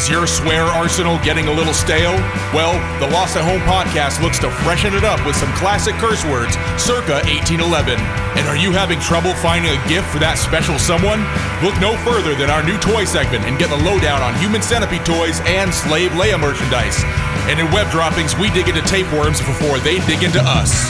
Is your swear arsenal getting a little stale? Well, the Lost at Home podcast looks to freshen it up with some classic curse words circa 1811. And are you having trouble finding a gift for that special someone? Look no further than our new toy segment and get the lowdown on human centipede toys and slave Leia merchandise. And in web droppings, we dig into tapeworms before they dig into us.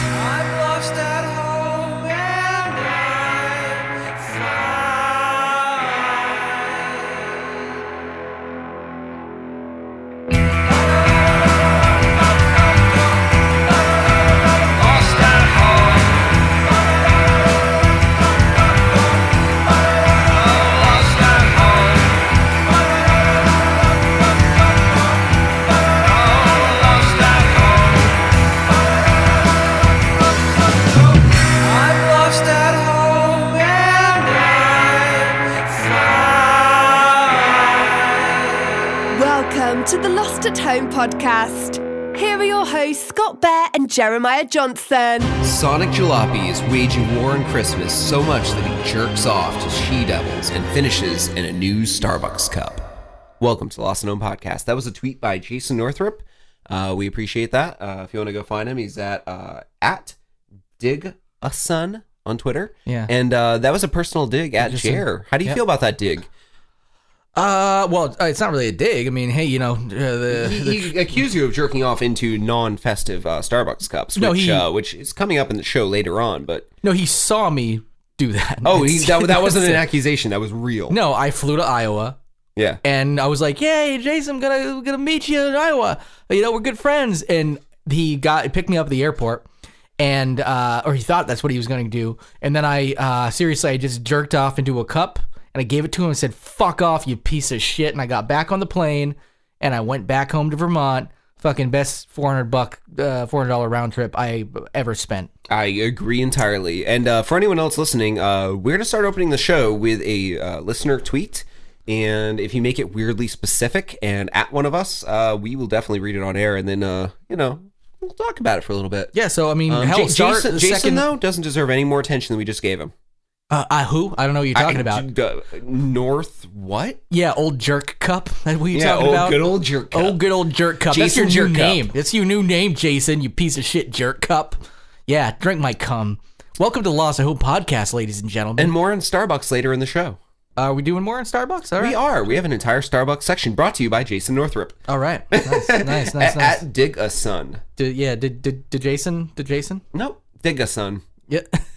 Jeremiah Johnson. Sonic Jalopy is waging war on Christmas so much that he jerks off to she devils and finishes in a new Starbucks cup. Welcome to Lost and Home Podcast. That was a tweet by Jason Northrup. Uh, we appreciate that. Uh, if you want to go find him, he's at uh, at dig a son on Twitter. Yeah. and uh, that was a personal dig at Just a- Jer. How do you Yep. feel about that dig? Uh, well, uh, it's not really a dig. I mean, hey, you know, uh, the, He, he accused you of jerking off into non-festive uh, Starbucks cups, which, No, he- uh, which is coming up in the show later on. But no, he saw me do that. oh, he, that, that wasn't an accusation. That was real. No, I flew to Iowa Yeah. and I was like, "Hey, Jason, I'm gonna gonna meet you in Iowa. You know, we're good friends." And he got he picked me up at the airport, and uh, or he thought that's what he was going to do. And then I uh, seriously, I just jerked off into a cup and I gave it to him and said, "Fuck off, you piece of shit." And I got back on the plane and I went back home to Vermont. Fucking best four hundred buck, uh, four hundred dollar round trip I ever spent. I agree entirely. And uh, for anyone else listening, uh, we're going to start opening the show with a uh, listener tweet. And if you make it weirdly specific and at one of us, uh, we will definitely read it on air and then, uh, you know, we'll talk about it for a little bit. Yeah, so I mean, Um, hell, start Jason, Jason second. though, doesn't deserve any more attention than we just gave him. Uh, uh, who? I don't know what you're talking I- about. uh, North what? Yeah, old jerk cup. That's what you Yeah, talking old about? good old jerk cup. Oh, good old jerk cup. Jason That's your new Jerk Cup. name. That's your new name, Jason. You piece of shit, jerk cup. Yeah, drink my cum. Welcome to the Lost of Hope podcast, ladies and gentlemen. And more on Starbucks later in the show. are we doing more in Starbucks? All right. We are. We have an entire Starbucks section brought to you by Jason Northrup. All right. Nice, nice, nice, at, nice. at Dig a Sun. Did, yeah. Did, did did Jason? Did Jason? Nope. Dig a Sun. Yeah.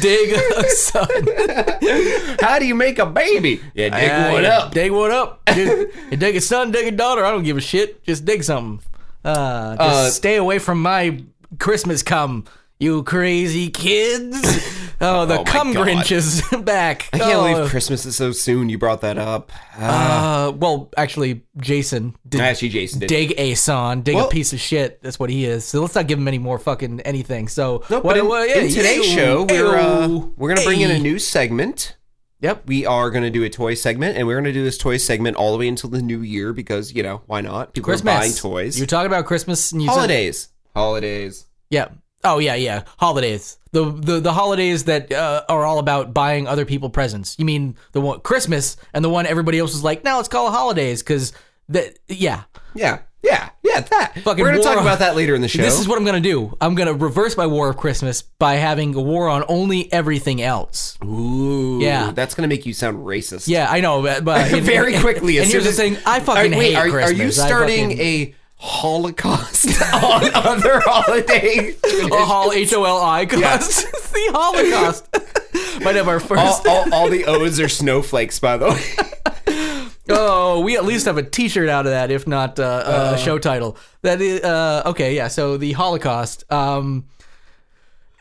Dig a son. How do you make a baby? Yeah, dig Uh, one yeah, up. Dig one up. Dig, you dig a son, dig a daughter. I don't give a shit. Just dig something. Uh, just Uh, stay away from my Christmas cum, you crazy kids. Oh, the Oh cum God. Grinch is back. I can't oh. believe Christmas is so soon. You brought that up. Uh, Uh, well, actually, Jason did actually, Jason did. dig a son, dig Well- a piece of shit. That's what he is. So let's not give him any more fucking anything. So no, but what- in, what- yeah, in today's ew, show, we're uh, we're gonna bring in a new segment. Yep. We are gonna do a toy segment, and we're gonna do this toy segment all the way until the new year because you know why not? People Christmas. are buying toys. You're talking about Christmas and you said- Holidays. Holidays. Yeah. Oh yeah, yeah. Holidays. The the the holidays that uh, are all about buying other people presents. You mean the one Christmas and the one everybody else is like, now let's call it holidays because that yeah. Yeah. Yeah. Yeah. That. Fucking we're gonna talk on- about that later in the show. This is what I'm gonna do. I'm gonna reverse my war of Christmas by having a war on only everything else. Ooh. Yeah. That's gonna make you sound racist. Yeah, I know, but, but Very quickly. And, as here's the thing: I fucking Are- wait, hate are, Christmas. Are you starting fucking- a holocaust on other holiday? a hol H O L I cost? It's the Holocaust. Might have our first. all, all, all the O's are snowflakes, by the way. Oh, we at least have a T-shirt out of that, if not uh, a show title. That is uh, okay. Yeah. So the Holocaust. Um,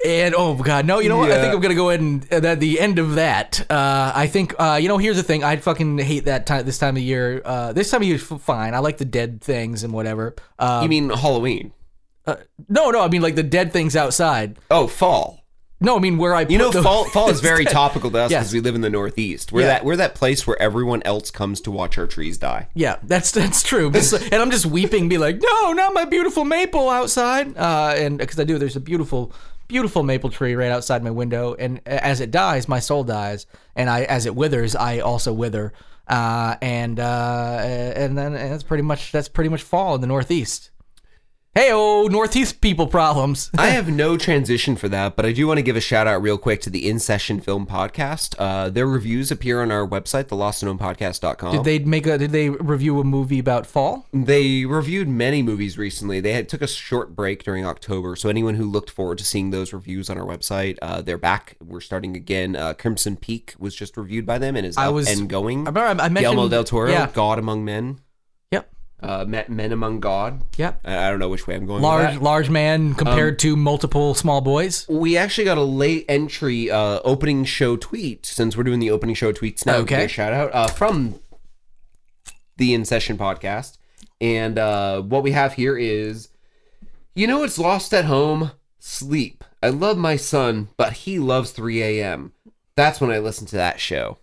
and oh god, no! You know what? I think I'm gonna go ahead and uh, at the end of that. Uh, I think uh, you know. Here's the thing. I fucking hate that time. This time of year. Uh, this time of year is f- fine. I like the dead things and whatever. Uh, you mean Halloween? Uh, no, no. I mean like the dead things outside. Oh, fall. No, I mean where I. You know, fall fall is very topical to us Yes. because we live in the Northeast. We're Yeah. that we're that place where everyone else comes to watch our trees die. Yeah, that's that's true. And I'm just weeping, be like, no, not my beautiful maple outside. Uh, and because I do, there's a beautiful, beautiful maple tree right outside my window. And as it dies, my soul dies, and I, as it withers, I also wither. uh, and uh, and then and that's pretty much that's pretty much fall in the Northeast. Hey, oh, Northeast people problems. I have no transition for that, but I do want to give a shout out real quick to the In Session Film Podcast. Uh, their reviews appear on our website, thelostandknowncast.com. Did they make a? Did they review a movie about fall? They reviewed many movies recently. They had took a short break during October, so anyone who looked forward to seeing those reviews on our website, uh, they're back. We're starting again. Uh, Crimson Peak was just reviewed by them and is I up was- and going. I remember I- mentioned- Guillermo del Toro, yeah. God Among Men. Uh, Men, Men Among God. Yep. I, I don't know which way I'm going. Large large man compared to multiple small boys. We actually got a late entry uh, opening show tweet since we're doing the opening show tweets now. Okay. Shout out uh, from the In Session podcast, and uh, what we have here is, you know, it's lost at home. Sleep. I love my son, but he loves 3 a.m. That's when I listen to that show,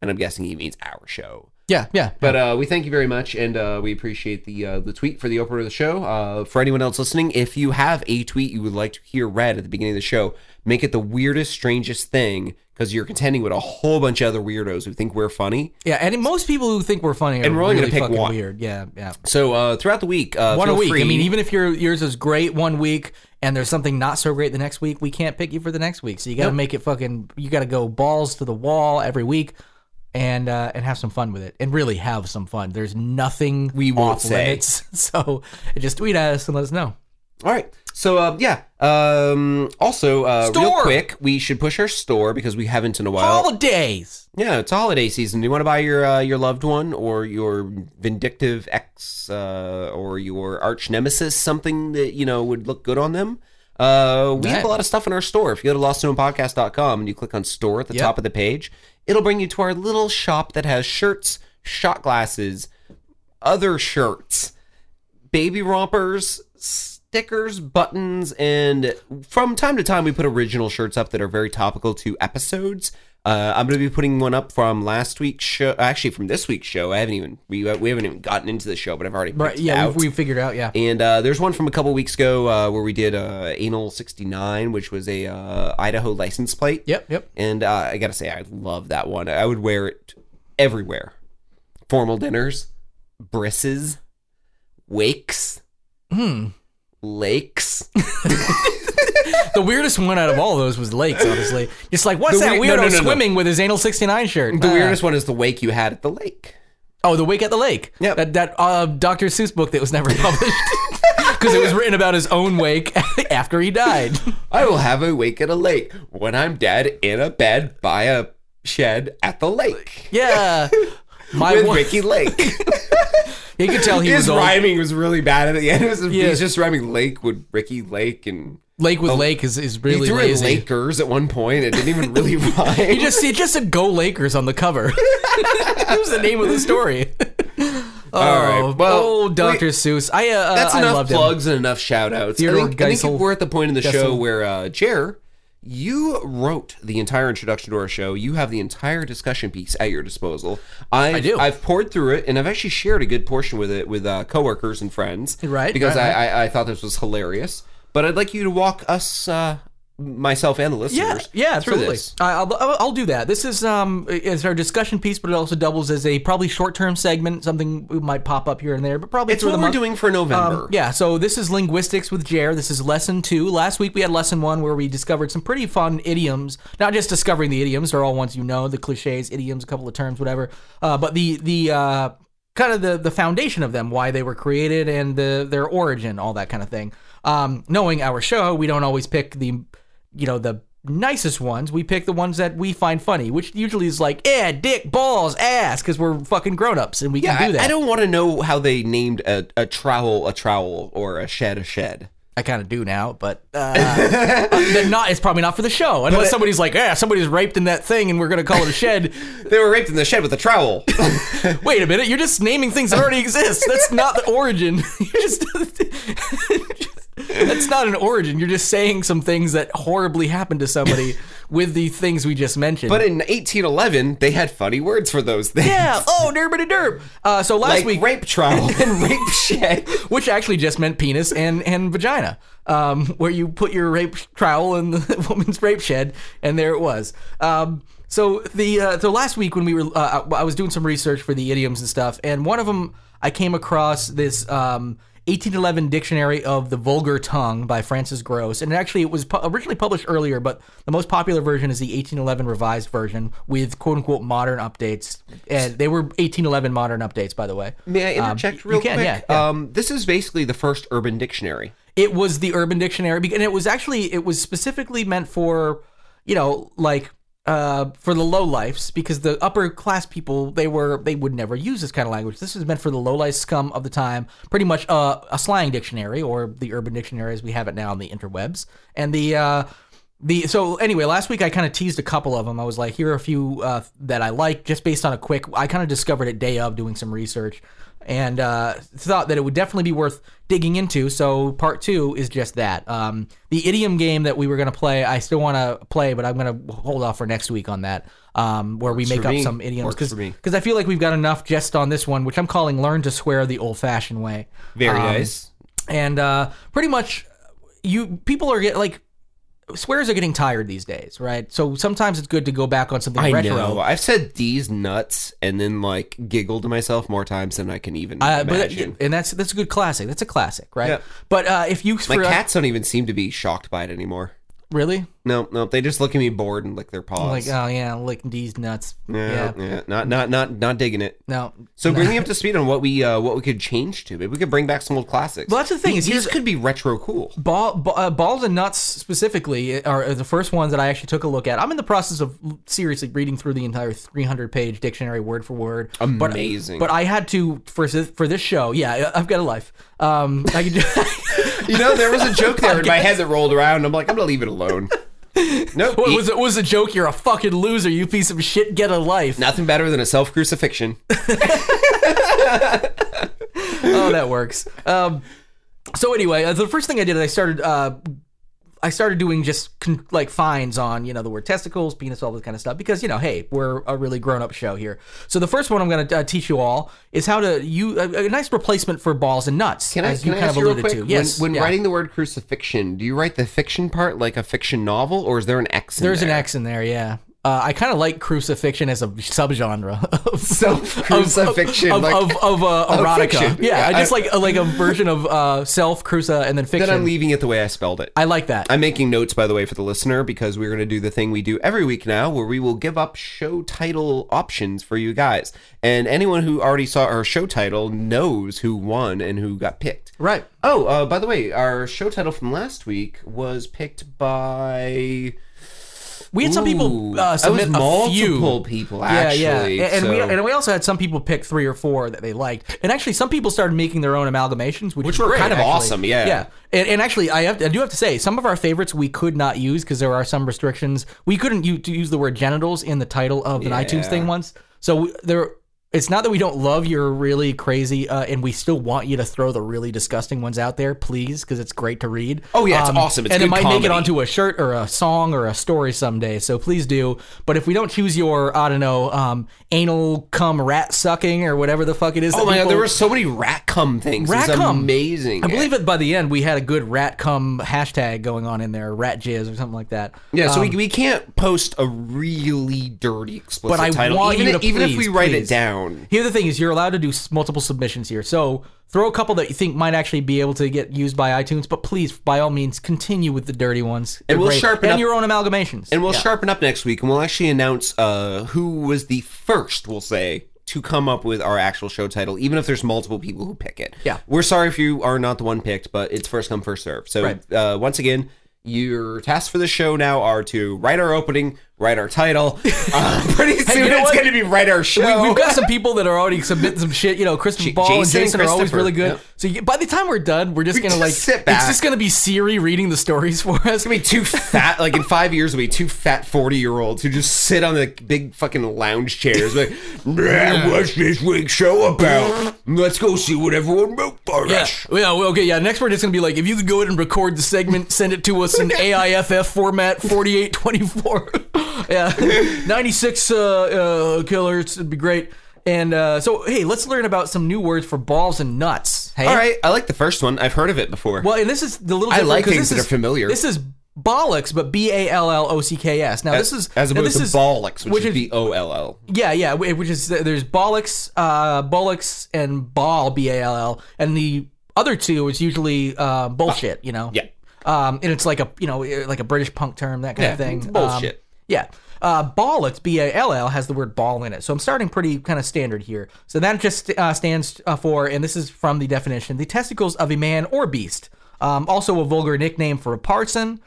and I'm guessing he means our show. Yeah, yeah. But uh, we thank you very much, and uh, we appreciate the uh, the tweet for the opener of the show. Uh, for anyone else listening, if you have a tweet you would like to hear read at the beginning of the show, make it the weirdest, strangest thing, because you're contending with a whole bunch of other weirdos who think we're funny. yeah, and most people who think we're funny are And we're only gonna pick one. weird. Yeah, yeah. So uh, throughout the week, uh, one a week. free- I mean, even if your yours is great one week and there's something not so great the next week, we can't pick you for the next week. So you got to Nope. make it fucking. You got to go balls to the wall every week, and uh, and have some fun with it, and really have some fun. There's nothing We won't off say. limits, so just tweet at us and let us know. All right. So uh, yeah. Um, also, uh, real quick, we should push our store because we haven't in a while. Holidays. Yeah, it's holiday season. Do you want to buy your uh, your loved one or your vindictive ex uh, or your arch nemesis something that you know would look good on them? Uh, we have a lot of stuff in our store. If you go to lostknowncast.com and you click on store at the Yep. top of the page, it'll bring you to our little shop that has shirts, shot glasses, other shirts, baby rompers, stickers, buttons, and from time to time we put original shirts up that are very topical to episodes. Uh, I'm going to be putting one up from last week's show, actually from this week's show. I haven't even we, we haven't even gotten into the show, but I've already Right. it Yeah, out. we, we figured out. Yeah. And uh, there's one from a couple weeks ago uh, where we did uh, Anal 69, which was a uh, Idaho license plate. Yep. Yep. And uh, I gotta say, I love that one. I would wear it everywhere. Formal dinners, brisses, wakes, Hmm. lakes. The weirdest one out of all those was Lakes, honestly. Just like, what's The that weir- no, weirdo no, no, no. swimming with his anal 69 shirt? The Uh, weirdest one is the wake you had at the lake. Oh, The Wake at the Lake. Yep. That, that uh, Dr. Seuss book that was never published. Because it was written about his own wake after he died. I will have a wake at a lake when I'm dead in a bed by a shed at the lake Yeah. My with one, Ricki Lake. you could tell he His was old. rhyming was really bad at the end. It was, Yeah. He's just rhyming lake with Ricky Lake and Lake with Lake is, is he really threw lazy. in Lakers at one point. It didn't even really rhyme. He just it just said "Go Lakers" on the cover. that was the name of the story. Oh, right, well, oh, Dr. we- Seuss. I uh, That's I enough loved him. plugs and enough shout outs. I think, I think we're at the point in the show where, uh, Jer, you wrote the entire introduction to our show. You have the entire discussion piece at your disposal. I've, I do. I've poured through it, and I've actually shared a good portion with it with uh, coworkers and friends. Right, Because right, I, I, I thought this was hilarious. But I'd like you to walk us, uh, myself and the listeners, yeah, yeah, through absolutely. this. I- I'll, I'll, do that. This is um, it's our discussion piece, but it also doubles as a probably short-term segment, something we might pop up here and there, but probably It's through what the we're month. doing for November. Um, yeah, so this is linguistics with Jer. This is lesson two. Last week we had lesson one where we discovered some pretty fun idioms. Not just discovering the idioms; they're all ones you know, the cliches, idioms, a couple of terms, whatever. Uh, but the the uh, kind of the the foundation of them, why they were created, and the their origin, all that kind of thing. Um, knowing our show, we don't always pick the you know the nicest ones. We pick the ones that we find funny, which usually is like, eh, dick, balls, ass, because we're fucking grown ups and we Yeah, can do that. I don't want to know how they named a, a trowel a trowel or a shed a shed. I kind of do now, but uh, they're not. It's probably not for the show unless somebody's like, "Yeah, somebody's raped in that thing, and we're gonna call it a shed." They were raped in the shed with a trowel. Wait a minute, you're just naming things that already exist. That's not the origin. You're just, that's not an origin. You're just saying some things that horribly happened to somebody with the things we just mentioned. But in 1811, they had funny words for those things. yeah, oh, derbity derb. Uh, so last like week, rape trial and rape shed. which actually just meant penis and and vagina, um, where you put your rape trowel in the woman's rape shed, and there it was. Um, so the uh, so last week when we were, uh, I was doing some research for the idioms and stuff, and one of them I came across this. Um, 1811 Dictionary of the Vulgar Tongue by Francis Grose. And actually, it was pu- originally published earlier, but the most popular version is the 1811 revised version with quote unquote modern updates. And they were 1811 modern updates, by the way. May I Um, interject you real can, quick? yeah, yeah. Um, this is basically the first urban dictionary. It was the Urban Dictionary, and it was actually it was specifically meant for, you know, like uh for the low lifes because the upper class people they were they would never use this kind of language. This is meant for the low life scum of the time, pretty much uh, a slang dictionary or the Urban Dictionary as we have it now on the interwebs. And the uh the so anyway, last week I kind of teased a couple of them. I was like, here are a few uh, that I like just based on a quick. I kind of discovered it day of doing some research, and uh, thought that it would definitely be worth digging into. So part two is just that. Um, the idiom game that we were gonna play, I still want to play, but I'm gonna hold off for next week on that, um, where we make for up me. some idioms Works because for me. because I feel like we've got enough just on this one, which I'm calling "Learn to Swear the Old-Fashioned Way." Very Um, nice. and uh, pretty much you people are get like swears are getting tired these days right so sometimes it's good to go back on something I retro know. I've said these nuts and then like giggled to myself more times than I can even uh, but imagine. and that's that's a good classic that's a classic right Yeah. but uh, if you My for- cats don't even seem to be shocked by it anymore. Really No, no, they just look at me bored and lick their paws. like oh yeah lick these nuts yeah, yeah, yeah, not, not, not, not digging it. no So bring me up to speed on what we, uh, what we could change to. Maybe we could bring back some old classics. Well, that's the thing, is These could be retro cool. Ball, ba- uh, balls and nuts specifically are the first ones that I actually took a look at. I'm in the process of seriously reading through the entire 300 page dictionary word for word. Amazing. But, I had to for this, for this show. Yeah, I've got a life. Um, I could. You know, there was a joke there in my head that rolled around. I'm like, I'm gonna leave it alone. Nope. What was it? Was a joke? You're a fucking loser. You piece of shit. Get a life. Nothing better than a self crucifixion. oh, that works. Um, so anyway, uh, the first thing I did is I started. Uh, I started doing just con- like fines on you know the word testicles, penis, all this kind of stuff because you know hey we're a really grown up show here. So the first one I'm going to uh, teach you all is how to you a, a nice replacement for balls and nuts Can I, as can you I kind ask of you real alluded quick? to. Yes, When, when yeah. writing the word crucifixion, do you write the fiction part like a fiction novel, or is there an X? In there? there's an? X in there, yeah. Uh, I kind of like crucifixion as a subgenre of Self-crucifixion, of, like- of, of, uh, erotica. fiction. Yeah, Yeah, just I- like like a version of uh, self cruci and then fiction. Then I'm leaving it the way I spelled it. I like that. I'm making notes, by the way, for the listener because we're going to do the thing we do every week now, where we will give up show title options for you guys. And anyone who already saw our show title knows who won and who got picked. right. Oh, uh, by the way, our show title from last week was picked by. We had some people uh, submit a few people, Yeah, actually. yeah, and we so- and we also had some people pick three or four that they liked, and actually some people started making their own amalgamations, which, Which were great, kind of actually. awesome, yeah. yeah. And, and actually, I have I do have to say some of our favorites we could not use because there are some restrictions. We couldn't u- to use the word genitals in the title of an iTunes thing once, so we, there. It's not that we don't love your really crazy, uh, and we still want you to throw the really disgusting ones out there, please, because it's great to read. Um, Oh, yeah, it's awesome. It's and it might make it onto a shirt or a song or a story someday. So please do. But if we don't choose your, I don't know, um, anal cum rat sucking or whatever the fuck it is. Oh my god, there were so many rat cum things. rat cum. amazing. I believe it by the end we had a good rat cum hashtag going on in there, rat jizz or something like that. Yeah, so Um, we, we can't post a really dirty explicit but I title, want even you if, to even if we write please. it down. Here, the thing is, you're allowed to do s- multiple submissions here. So throw a couple that you think might actually be able to get used by iTunes, but please, by all means, continue with the dirty ones. They're we'll great. sharpen and up- your own amalgamations. And we'll Yeah. sharpen up next week, and we'll actually announce uh, who was the first. We'll say to come up with our actual show title, even if there's multiple people who pick it. Yeah. we're sorry if you are not the one picked, but it's first come first serve. So Right. uh, once again. Your tasks for the show now are to write our opening, write our title. Uh, pretty soon you know it's going to be write our show. We, we've got some people that are already submitting some shit. You know, Christopher J- Ball and Jason, Jason are always really good. yep. So you, by the time we're done, we're just We gonna like sit back. It's just gonna be Siri reading the stories for us. It's gonna be two fat, like in five years, it'll be two fat forty year olds who just sit on the big fucking lounge chairs. Like, "Bruh, what's this week's show about? Let's go see what everyone wrote for Yeah, us. yeah, well, okay, yeah. Next, we're just gonna be like, if you could go ahead and record the segment, send it to us in AIFF format, forty-eight twenty-four. yeah, ninety-six uh, uh, killers. It'd be great. And uh, so, hey, let's learn about some new words for balls and nuts. Hey, All right, I like the first one. I've heard of it before. Well, and this is the little. I like things this that is- are familiar. This is bollocks, but B A L L O C K S. Now this is as opposed this to is- bollocks, which, which is is- B O L L. Yeah, yeah, which is there's bollocks, uh, bollocks, and ball B A L L, and the other two is usually uh, bullshit. You know. Yeah. Um, and it's like a you know like a British punk term that kind Yeah, of thing. it's bullshit. Um, yeah. Uh, bollocks, B A L L, has the word ball in it. So I'm starting pretty kind of standard here. So that just uh, stands uh, for, and this is from the definition, the testicles of a man or beast. Um, also a vulgar nickname for a parson.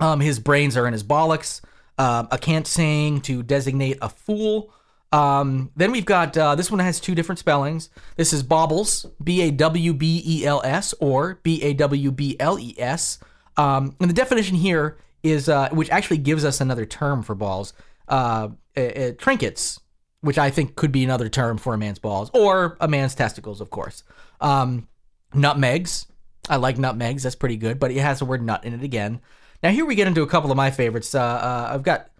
Um, his brains are in his bollocks. Um, a cant saying to designate a fool. Um, then we've got uh, this one has two different spellings. This is baubles, B A W B E L S, or B A W B L E S. Um, and the definition here is, uh, which actually gives us another term for balls, uh, uh, uh, trinkets, which I think could be another term for a man's balls or a man's testicles, of course. Um, nutmegs. I like nutmegs. That's pretty good, but it has the word nut in it again. Now here we get into a couple of my favorites. Uh, uh, I've got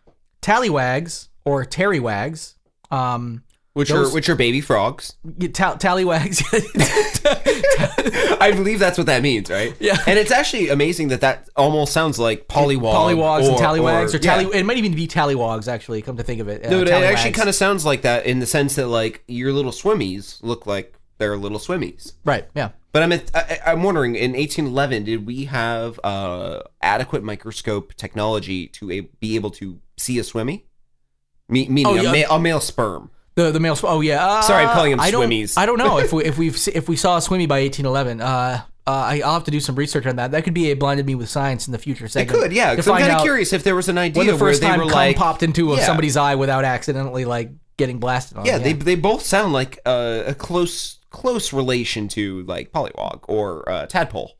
tallywags or terrywags. Um, Which Those- are which are baby frogs. tallywags. I believe that's what that means, right? Yeah. And it's actually amazing that that almost sounds like pollywog. Pollywogs and tallywags, or, tally. yeah. It might even be tallywogs. Actually, come to think of it. Uh, Dude, it actually tallywags. kind of sounds like that in the sense that like your little swimmies look like they're little swimmies. right. Yeah. But I'm I, I'm wondering in 1811 did we have uh, adequate microscope technology to a, be able to see a swimmy? Me, meaning Oh, a, yeah. ma- a male sperm. The the male. sw- Oh yeah. Uh, Sorry, I'm calling them I don't, swimmies. I don't know if we if we've if we saw a swimmy by 1811. Uh, uh, I- I'll have to do some research on that. That could be a blinded me with science in the future segment. It could, yeah. Because I'm kind of curious if there was an idea when the first where they time like popped into Yeah. somebody's eye without accidentally like getting blasted on. Yeah, it, they they both sound like uh, a close close relation to like pollywog or uh, tadpole.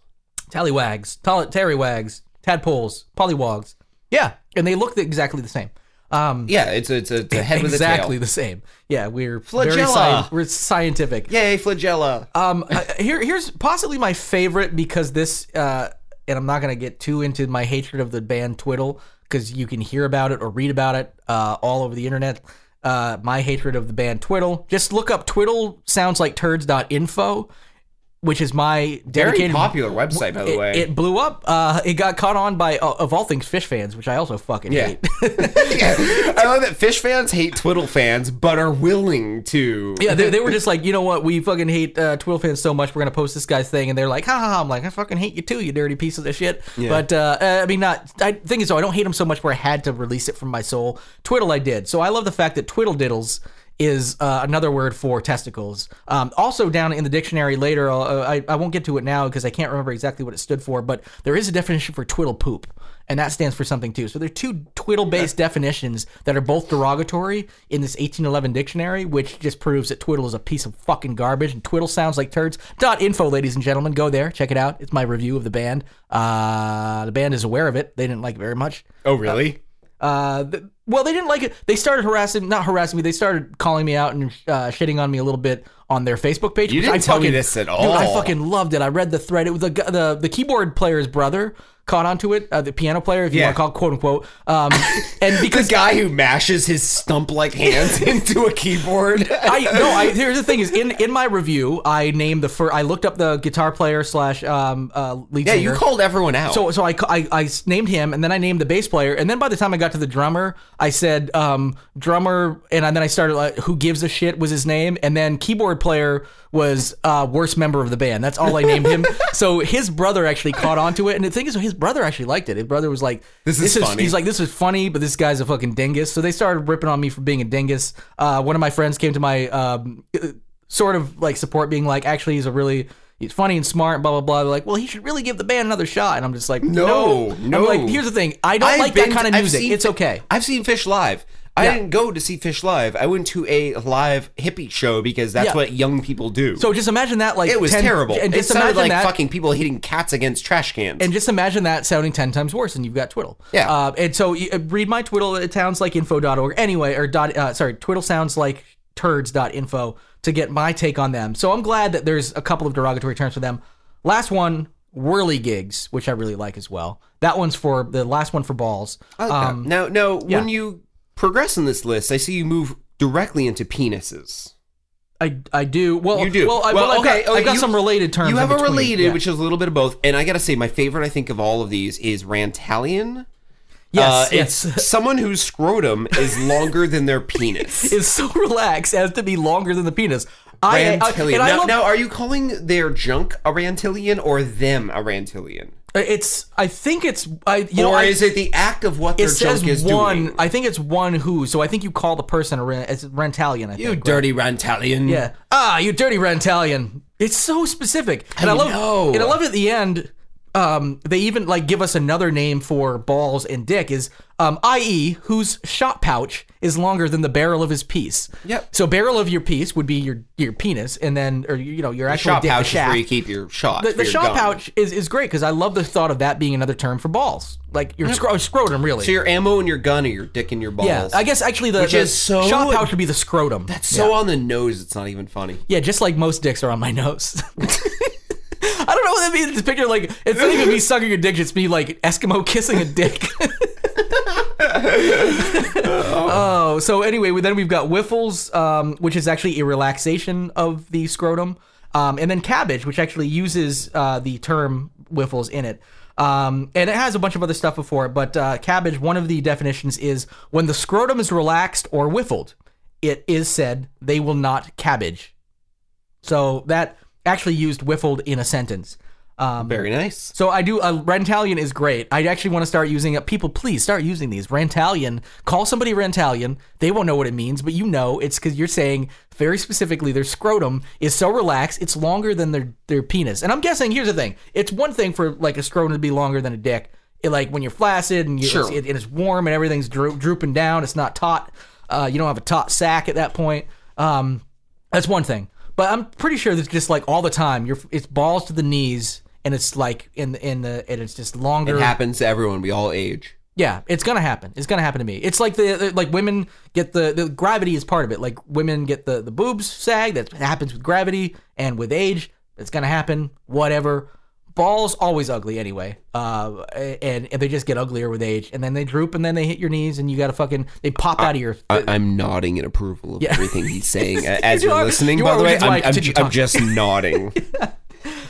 tallywags, tall- terrywags, tadpoles, pollywogs. Yeah, and they look exactly the same. Um, Yeah, it's a, it's a, it's a head exactly the same. Yeah, we're very Flagella. sci- we're scientific. Yay, flagella. Um, uh, here, here's possibly my favorite because this, uh, and I'm not gonna get too into my hatred of the band Twiddle because you can hear about it or read about it uh, all over the internet. Uh, my hatred of the band Twiddle. Just look up Twiddle sounds like turds.info, which is my Very popular website, by the it, way. It blew up. Uh, it got caught on by, uh, of all things, Phish fans, which I also fucking Yeah. hate. yeah. I love that Phish fans hate Twiddle fans, but are willing to. Yeah, they, they were just like, you know what? We fucking hate uh, Twiddle fans so much. We're gonna post this guy's thing, and they're like, ha ha. ha. I'm like, I fucking hate you too, you dirty piece of shit. But uh, uh, I mean, not. I thing is, though, I don't hate him so much where I had to release it from my soul. Twiddle, I did. So I love the fact that twiddle diddles is uh, another word for testicles. Um, also, down in the dictionary later, uh, I, I won't get to it now because I can't remember exactly what it stood for, but there is a definition for twiddle poop, and that stands for something too. So there are two twiddle based definitions that are both derogatory in this 1811 dictionary, which just proves that twiddle is a piece of fucking garbage and twiddle sounds like turds. Dot info, ladies and gentlemen. Go there, check it out. It's my review of the band. Uh, the band is aware of it. They didn't like it very much. Oh, really? Uh, well, they didn't like it. They started harassing, not harassing me. They started calling me out and uh, shitting on me a little bit on their Facebook page. You didn't I tell me this at Dude, I fucking loved it. I read the thread. It was the the the keyboard player's brother caught onto it. Uh, the piano player, if you Yeah. want to call it, quote unquote. Um, and The because guy who mashes his stump-like hands into a keyboard. I no, I here's the thing is in in my review I named the first. I looked up the guitar player slash um uh lead yeah, singer. you called everyone out. So, so I, I, I named him, and then I named the bass player, and then by the time I got to the drummer, I said um, drummer, and then I started like, who gives a shit was his name, and then keyboard player was uh, worst member of the band. That's all I named him. so his brother actually caught on to it, and the thing is, his brother actually liked it. His brother was like, This is funny." He's like, this is funny, but this guy's a fucking dingus. So they started ripping on me for being a dingus. Uh, one of my friends came to my um, sort of like support, being like, actually, he's a really he's funny and smart, blah blah blah. They're like, well, he should really give the band another shot. And I'm just like, No, no, no. I'm like, here's the thing, I don't I've like been that kind of music. seen It's okay. I've seen Phish live. I Yeah. didn't go to see Phish live. I went to a live hippie show because that's Yeah. what young people do. So just imagine that, like it was 10 terrible. and it just sounded imagine like that, fucking people hitting cats against trash cans. And just imagine that sounding 10 times worse and you've got Twiddle. Yeah. Uh, and so you, uh, read my Twiddle. It sounds like info.org. Anyway, or dot, uh, sorry, Twiddle sounds like turds.info to get my take on them. So I'm glad that there's a couple of derogatory terms for them. Last one, whirly gigs, which I really like as well. That one's for the last one for balls. Um, now, now, yeah. when you progress in this list, I see you move directly into penises. I, I do. Well, You do. Well, I, Well, well, I've okay, got, okay, I've got you- some related terms. You have a related, Yeah. which is a little bit of both. And I got to say, my favorite, I think, of all of these is Rantallion. yes, Uh, yes. It's someone whose scrotum is longer than their penis. is so relaxed as to be longer than the penis. I, I, Rantallion. and I now, love- now, are you calling their junk a Rantallion or them a Rantallion? It's. I think it's. I. You know. or I, is it the act of what their It says junk is one. doing? I think it's one who. So I think you call the person a ren, it's Rentalian. I You think, right? dirty Rantallion. Yeah. Ah, you dirty Rentalian. It's so specific, and I, I love. know. And I love at the end. Um, they even like give us another name for balls and dick is um, i.e. whose shot pouch is longer than the barrel of his piece. Yep. So barrel of your piece would be your your penis, and then or you know your actual Shot dick, the pouch is where you keep your shot. the, the your shot gun. pouch is, is great because I love the thought of that being another term for balls, like your scro- scrotum, really. So your ammo and your gun or your dick and your balls. yeah, I guess actually the, Which the so- shot pouch would be the scrotum. That's so on the nose, it's not even funny. yeah, just like most dicks are on my nose. I don't know what that means. This picture, like, it's not even me sucking a dick; it's me like Eskimo kissing a dick. oh, so anyway, then we've got Whiffles, um, which is actually a relaxation of the scrotum, um, and then Cabbage, which actually uses uh, the term Whiffles in it. Um, and it has a bunch of other stuff before it, but uh, Cabbage, one of the definitions is when the scrotum is relaxed or whiffled, it is said they will not cabbage. So that actually used whiffled in a sentence. Um, Very nice. so I do. Uh, Rantallion is great. I actually want to start using it. People, please start using these. Rantallion. Call somebody Rantallion. They won't know what it means, but you know it's because you're saying very specifically their scrotum is so relaxed it's longer than their their penis. And I'm guessing here's the thing. It's one thing for like a scrotum to be longer than a dick. It, like when you're flaccid and you, Sure. it's, it, and it's warm and everything's dro- drooping down. It's not taut. Uh, you don't have a taut sack at that point. Um, that's one thing. But I'm pretty sure that's just like all the time. You're it's balls to the knees, and it's like in the in the and it's just longer. It happens to everyone. We all age. Yeah, it's gonna happen. It's gonna happen to me. It's like the, the- like women get the the gravity is part of it. Like women get the the boobs sag. That happens with gravity and with age. It's gonna happen. Whatever. Balls always ugly anyway. Uh, and, and they just get uglier with age, and then they droop, and then they hit your knees, and you gotta fucking they pop out of your. I, I'm nodding in approval of Yeah. everything he's saying as You you're listening. you by the way, I'm, I I'm, continue I'm just nodding.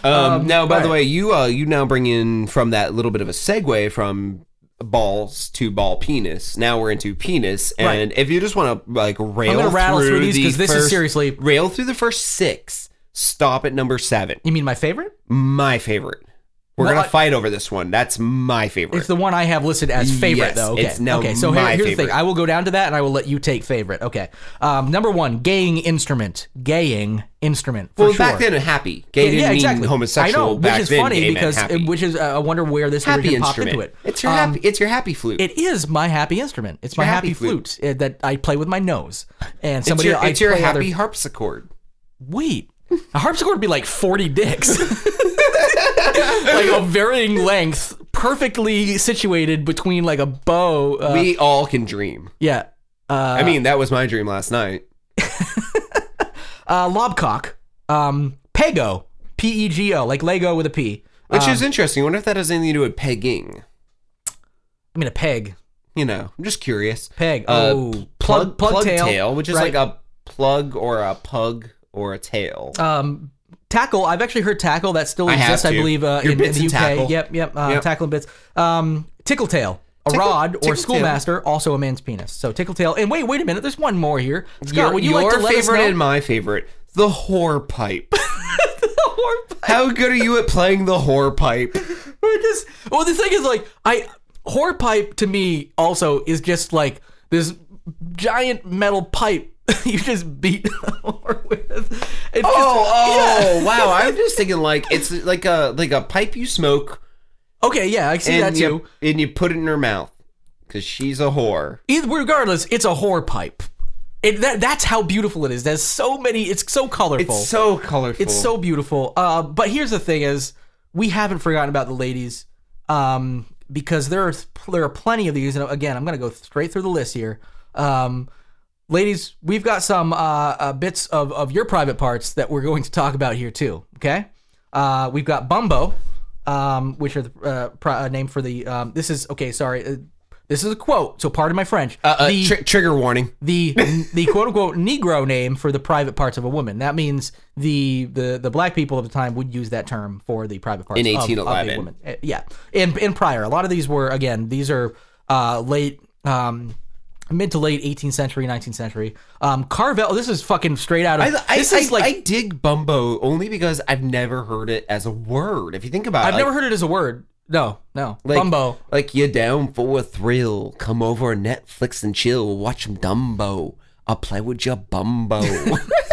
Um, now, by the way, you uh, you now bring in from that little bit of a segue from balls to ball penis. Now we're into penis, and Right. if you just want to like rail through, these the 'cause this is seriously- rail through the first six. Stop at number seven. You mean my favorite? My favorite. We're Well, gonna I- fight over this one. That's my favorite. It's the one I have listed as favorite, Yes, though. Okay. it's now okay. So here- here's the thing. I will go down to that, and I will let you take favorite. Okay. Um, number one, gaying instrument. Gaying instrument. For well, sure. back then, happy. Gay yeah, didn't yeah, mean exactly. homosexual. I know, which is then, funny because happy. which is uh, I wonder where this happy popped instrument. into it. It's your Um, happy. It's your happy flute. It is my happy instrument. It's my happy, happy flute, uh, that I play with my nose. And it's somebody your, I it's your happy other- harpsichord. Wait, a harpsichord would be like forty dicks, like a varying length, perfectly situated between like a bow. Uh, we all can dream. yeah. Uh, I mean, that was my dream last night. uh, lobcock, um, pego, P E G O, like Lego with a P. Which Um, is interesting. I wonder if that has anything to do with pegging. I mean a peg, You know, I'm just curious. peg. Uh, oh, plug, plug, tail, which is right. like a plug or a pug or a tail. um, tackle. I've actually heard tackle that still I exists. I believe uh, in, in the UK. tackle. Yep, yep. Uh, Yep. Tackle and bits. Um, tickle tail. A Tickle- rod or schoolmaster, also a man's penis. So tickle tail. And wait, wait a minute. There's one more here. Scott, your would you your like to favorite and my favorite, the whore pipe. How good are you at playing the whore pipe? We're just well the thing is like I whore pipe to me also is just like this giant metal pipe you just beat whore with. It's Oh, just, oh, Oh wow! I'm just thinking like it's like a like a pipe you smoke Okay, yeah, I see that and too. you and you put it in her mouth because she's a whore. Either, regardless, it's a whore pipe. It, that, that's how beautiful it is. There's so many. It's so colorful. It's so colorful. It's so beautiful. Uh, but here's the thing: is we haven't forgotten about the ladies, um, because there are there are plenty of these. And again, I'm gonna go straight through the list here. Um, ladies, we've got some uh, uh, bits of of your private parts that we're going to talk about here too. Okay, uh, we've got Bumbo, um, which are the uh, uh, name for the. Um, this is okay. Sorry. Uh, this is a quote, so pardon my French. Uh, uh, the, tri- trigger warning. the the quote unquote Negro name for the private parts of a woman. That means the the the black people of the time would use that term for the private parts In 1811. a woman. Yeah, in in prior, a lot of these were again these are uh, late. Um, Mid to late 18th century, 19th century. Um, Carvel. This is fucking straight out of. I, I, this is I, like I dig Bumbo only because I've never heard it as a word. If you think about it, I've it, never heard it as a word. No, no. like, Bumbo. Like you down for a thrill? Come over on Netflix and chill. Watch some Dumbo. I'll play with your Bumbo.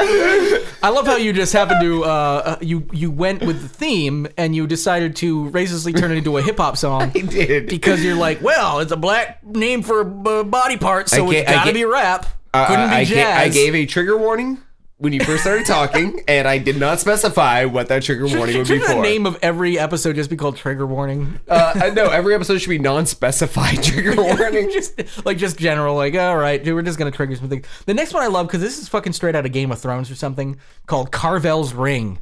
I love how you just happened to uh, uh, you you went with the theme and you decided to racistly turn it into a hip hop song. I did. because you're like, well, it's a black name for a body part, so it's gotta ga- be rap. Uh, Couldn't be I, jazz. ga- I gave a trigger warning when you first started talking, and I did not specify what that trigger warning would be Shouldn't the for. name of every episode just be called trigger warning? uh, I know every episode should be non-specified trigger warning. just like just general, like all right, dude, we're just gonna trigger something. The next one I love because this is fucking straight out of Game of Thrones or something called Carvel's Ring.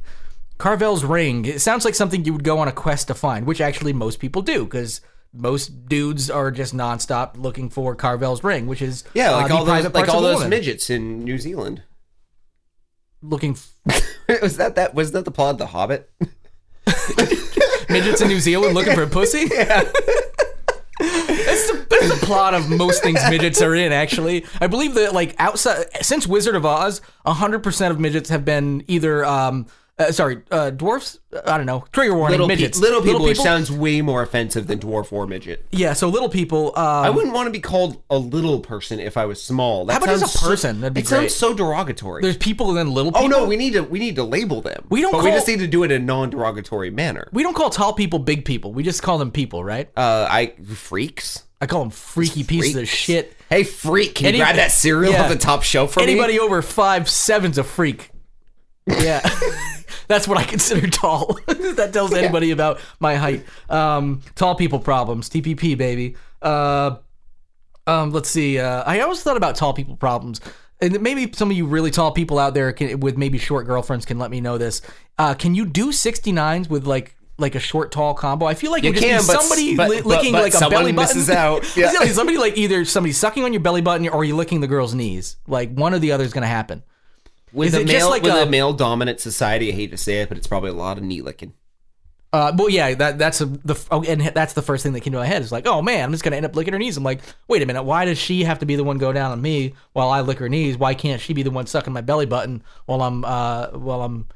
Carvel's Ring. It sounds like something you would go on a quest to find, which actually most people do because most dudes are just nonstop looking for Carvel's Ring, which is Yeah, uh, like the all those, private like parts all a those woman. midgets in New Zealand. Looking f- was that that was that the plot of The Hobbit? midgets in New Zealand looking for a pussy. Yeah. That's the, that's the plot of most things midgets are in. Actually, I believe that like outside since Wizard of Oz, hundred percent of midgets have been either um uh, sorry uh, dwarfs. I don't know. Trigger warning. Little, pe- midgets. little people, which sounds way more offensive than dwarf or midget. yeah. So little people. Um, I wouldn't want to be called a little person if I was small. That How about as a person? So, That'd be it sounds so derogatory. there's people and then little people. oh no, we need to we need to label them. We don't but we just need to do it in a non-derogatory manner. we don't call tall people big people. We just call them people, right? Uh, I freaks. I call them freaky pieces of shit. Hey, freak! Can Any- you grab that cereal yeah. off the top shelf for me? Anybody over five seven's a freak. Yeah. That's what I consider tall. that tells anybody about my height. Um, tall people problems. TPP, baby. Uh, um, let's see. Uh, I always thought about tall people problems. And maybe some of you really tall people out there can, with maybe short girlfriends can let me know this. Uh, can you do 69s with like like a short tall combo? I feel like You it would just can, but- somebody but- li- but- licking but like a belly button. out. Yeah. Somebody like either somebody sucking on your belly button or you licking the girl's knees. Like one or the other is going to happen. With is a it just male like with a- a, male dominant society, I hate to say it, but it's probably a lot of knee licking. Uh, but yeah, that that's a, the oh, and that's the first thing that came to my head. Is like, oh man, I'm just gonna end up licking her knees. I'm like, wait a minute, why does she have to be the one go down on me while I lick her knees? Why can't she be the one sucking my belly button while I'm uh while I'm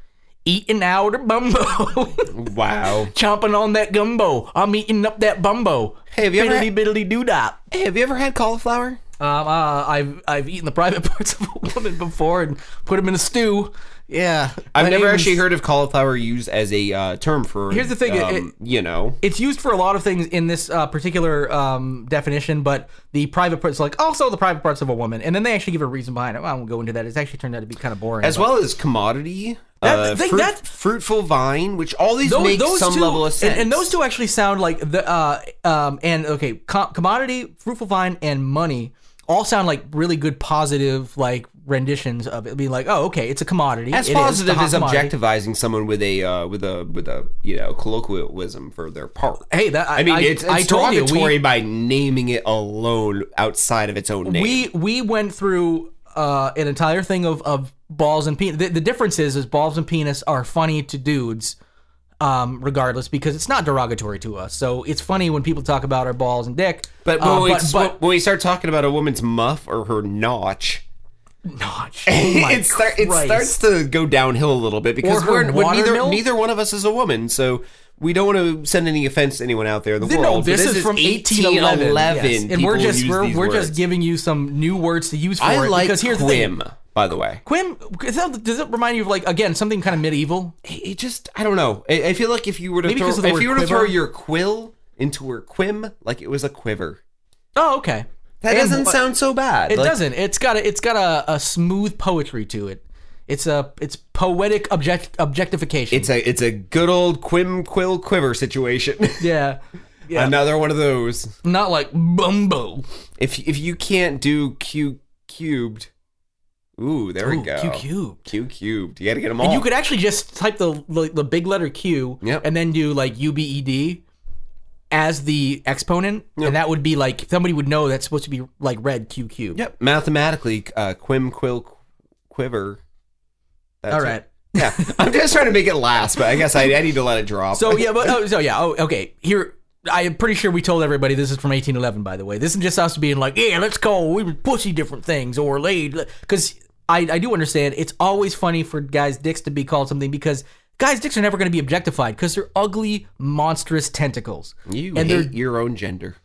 eating out her bumbo, Wow. chomping on that gumbo? I'm eating up that bumbo. Hey, have you ever biddly had- biddly doo dop. Hey, have you ever had cauliflower? Um, uh, I've I've eaten the private parts of a woman before and put them in a stew. Yeah, I've never actually heard of cauliflower used as a uh, term for. Here's the thing, um, it- you know, it's used for a lot of things in this uh, particular um, definition, but the private parts, like also the private parts of a woman, and then they actually give a reason behind it. Well, I won't go into that. It's actually turned out to be kind of boring. as but- well as commodity, That- uh, think fruit- that- fruitful vine, which all these make some two, level of sense. And, and those two actually sound like the uh, um, and okay, com- commodity, fruitful vine, and money all sound like really good positive like renditions of it. Being like, oh, okay, it's a commodity. as It positive as objectivizing someone with a uh, with a with a you know colloquialism for their part. Hey, that I, I mean, I, it's, it's I told you, we- by naming it alone outside of its own name. we we went through uh, an entire thing of, of balls and penis. The, the difference is, is balls and penis are funny to dudes, um, regardless, because it's not derogatory to us. So it's funny when people talk about our balls and dick. but, uh, when, we, but, but when we start talking about a woman's muff or her notch, notch. Oh it, start, it starts to go downhill a little bit because we're, we're neither neither one of us is a woman, so we don't want to send any offense to anyone out there in the world. No, but this, is, from 1811, yes. and we're just we're, we're words. just giving you some new words to use for I it like because here's the thing. By the way. Quim, does it remind you of like again something kind of medieval? It just, I don't know. I, I feel like if you were to Maybe throw, if you were to throw your quill into her quim, like it was a quiver. Oh, okay. That And- doesn't sound so bad. It Like, doesn't. It's got a it's got a, a smooth poetry to it. It's a it's poetic object objectification. It's a it's a good old quim quill quiver situation. yeah. Yeah. Another one of those. Not like bumbo. If if you can't do q cubed, ooh, there we go. Q cubed. Q cubed. You got to get them all. And you could actually just type the the, the big letter Q Yep. and then do like UBED as the exponent, and that would be like somebody would know that's supposed to be like red Q cubed. Yep. Mathematically, uh, quim quill quiver. That's All it. right. Yeah, I'm just trying to make it last, but I guess I, I need to let it drop. So yeah, but oh, so yeah, oh, okay. Here, I'm pretty sure we told everybody this is from 1811. By the way, this is just us being like, yeah, let's go. We pussy different things or laid because I I do understand it's always funny for guys' dicks to be called something because guys' dicks are never going to be objectified because they're ugly, monstrous tentacles. you and hate your own gender.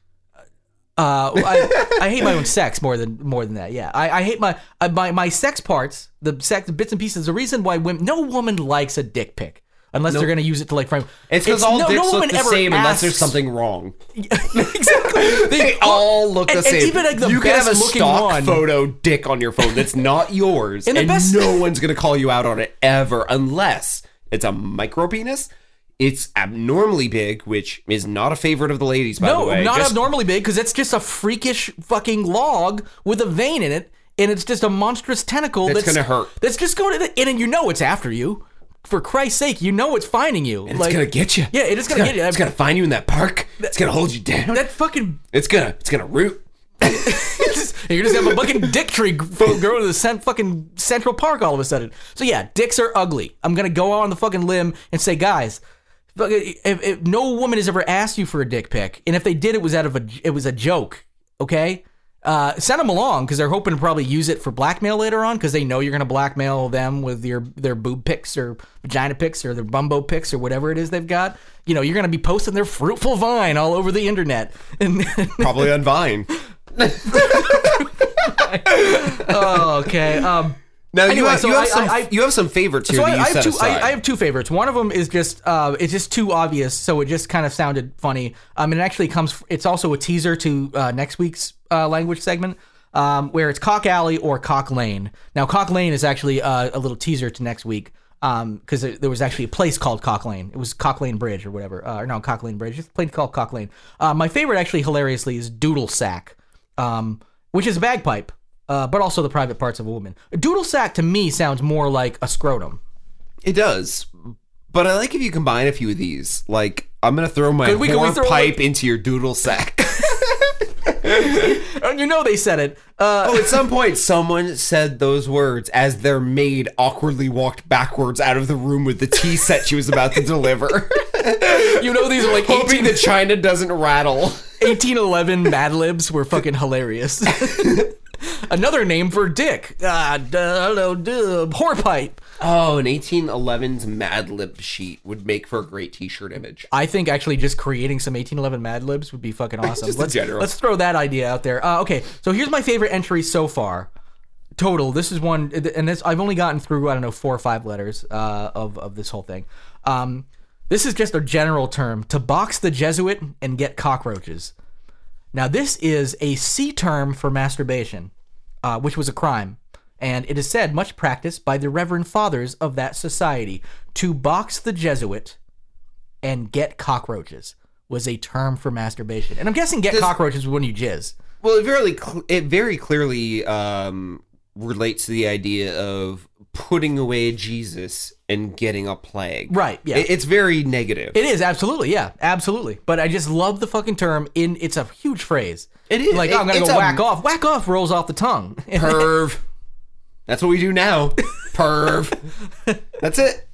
uh, I, I hate my own sex more than more than that. Yeah, I, I hate my uh, my my sex parts, the sex the bits and pieces. The reason why women, no woman likes a dick pic unless they're gonna use it to like frame. It's because all no, dicks no look the same unless there's something wrong. exactly. They all look the and- and same. even, like, the you can have a stock one- photo dick on your phone that's not yours, And and, the best- no one's gonna call you out on it ever, unless it's a micro penis. It's abnormally big, which is not a favorite of the ladies. By No, the way, not Just- abnormally big because it's just a freakish fucking log with a vein in it, and it's just a monstrous tentacle That's that's, gonna hurt. That's just going to, and you know it's after you. For Christ's sake, you know it's finding you. It's gonna get you. Yeah, it is gonna get you. It's gonna find you in that park. It's gonna hold you down. that fucking It's gonna. It's gonna root. you're just gonna have a fucking dick tree grow in the cent- fucking Central Park all of a sudden. So yeah, dicks are ugly. I'm gonna go on the fucking limb and say, guys, fuck if, if no woman has ever asked you for a dick pic, and if they did, it was out of a it was a joke. Okay, uh, send them along because they're hoping to probably use it for blackmail later on because they know you're gonna blackmail them with your their boob pics or vagina pics or their bumbo pics or whatever it is they've got. You know, you're gonna be posting their fruitful vine all over the internet and. Probably on Vine. Oh, okay. Um, Now you Anyway, have, so you have I- some. I- you have some favorites here so I, you I have two. I, I have two favorites. One of them is just uh, it's just too obvious, so it just kind of sounded funny. Um, and it actually comes. It's also a teaser to uh, next week's uh, language segment. Um, where it's Cock Alley or Cock Lane. Now, Cock Lane is actually uh, a little teaser to next week because there there was actually a place called Cock Lane. It was Cock Lane Bridge or whatever. Uh, or no, Cock Lane Bridge. It's a place called Cock Lane. Uh, my favorite, actually, hilariously, is Doodle Sack, um, which is a bagpipe, uh, but also the private parts of a woman. A doodle sack to me sounds more like a scrotum. It does. But I like if you combine a few of these. Like, I'm going to throw my Could we- could throw, pipe like- into your doodle sack. You know they said it. Uh, oh, at some point, someone said those words as their maid awkwardly walked backwards out of the room with the tea set she was about to deliver, you know these are like hoping 18, the china doesn't rattle. 1811 Mad Libs were fucking hilarious. Another name for dick. Ah, duh, hello, dub. Whorepipe. Oh, an 1811's Mad Lib sheet would make for a great t-shirt image. I think actually just creating some 1811 Mad Libs would be fucking awesome. Just in let's, general. let's throw that idea out there. Uh, okay, so here's my favorite entry so far. Total. This is one, and this I've only gotten through I don't know four or five letters uh, of of this whole thing. Um, this is just a general term to box the Jesuit and get cockroaches. Now this is a C term for masturbation, uh, which was a crime, and it is said much practiced by the Reverend Fathers of that society to box the Jesuit and get cockroaches was a term for masturbation. And I'm guessing get cockroaches was when you jizz. Well, it very cl- it very clearly um, relates to the idea of putting away Jesus and getting a plague. Right, yeah. It- it's very negative. It is absolutely, yeah, absolutely. But I just love the fucking term. In it's a huge phrase. It is. like oh, I'm gonna it's go a- whack off. Whack off rolls off the tongue. Perv. That's what we do now. Perv. That's it.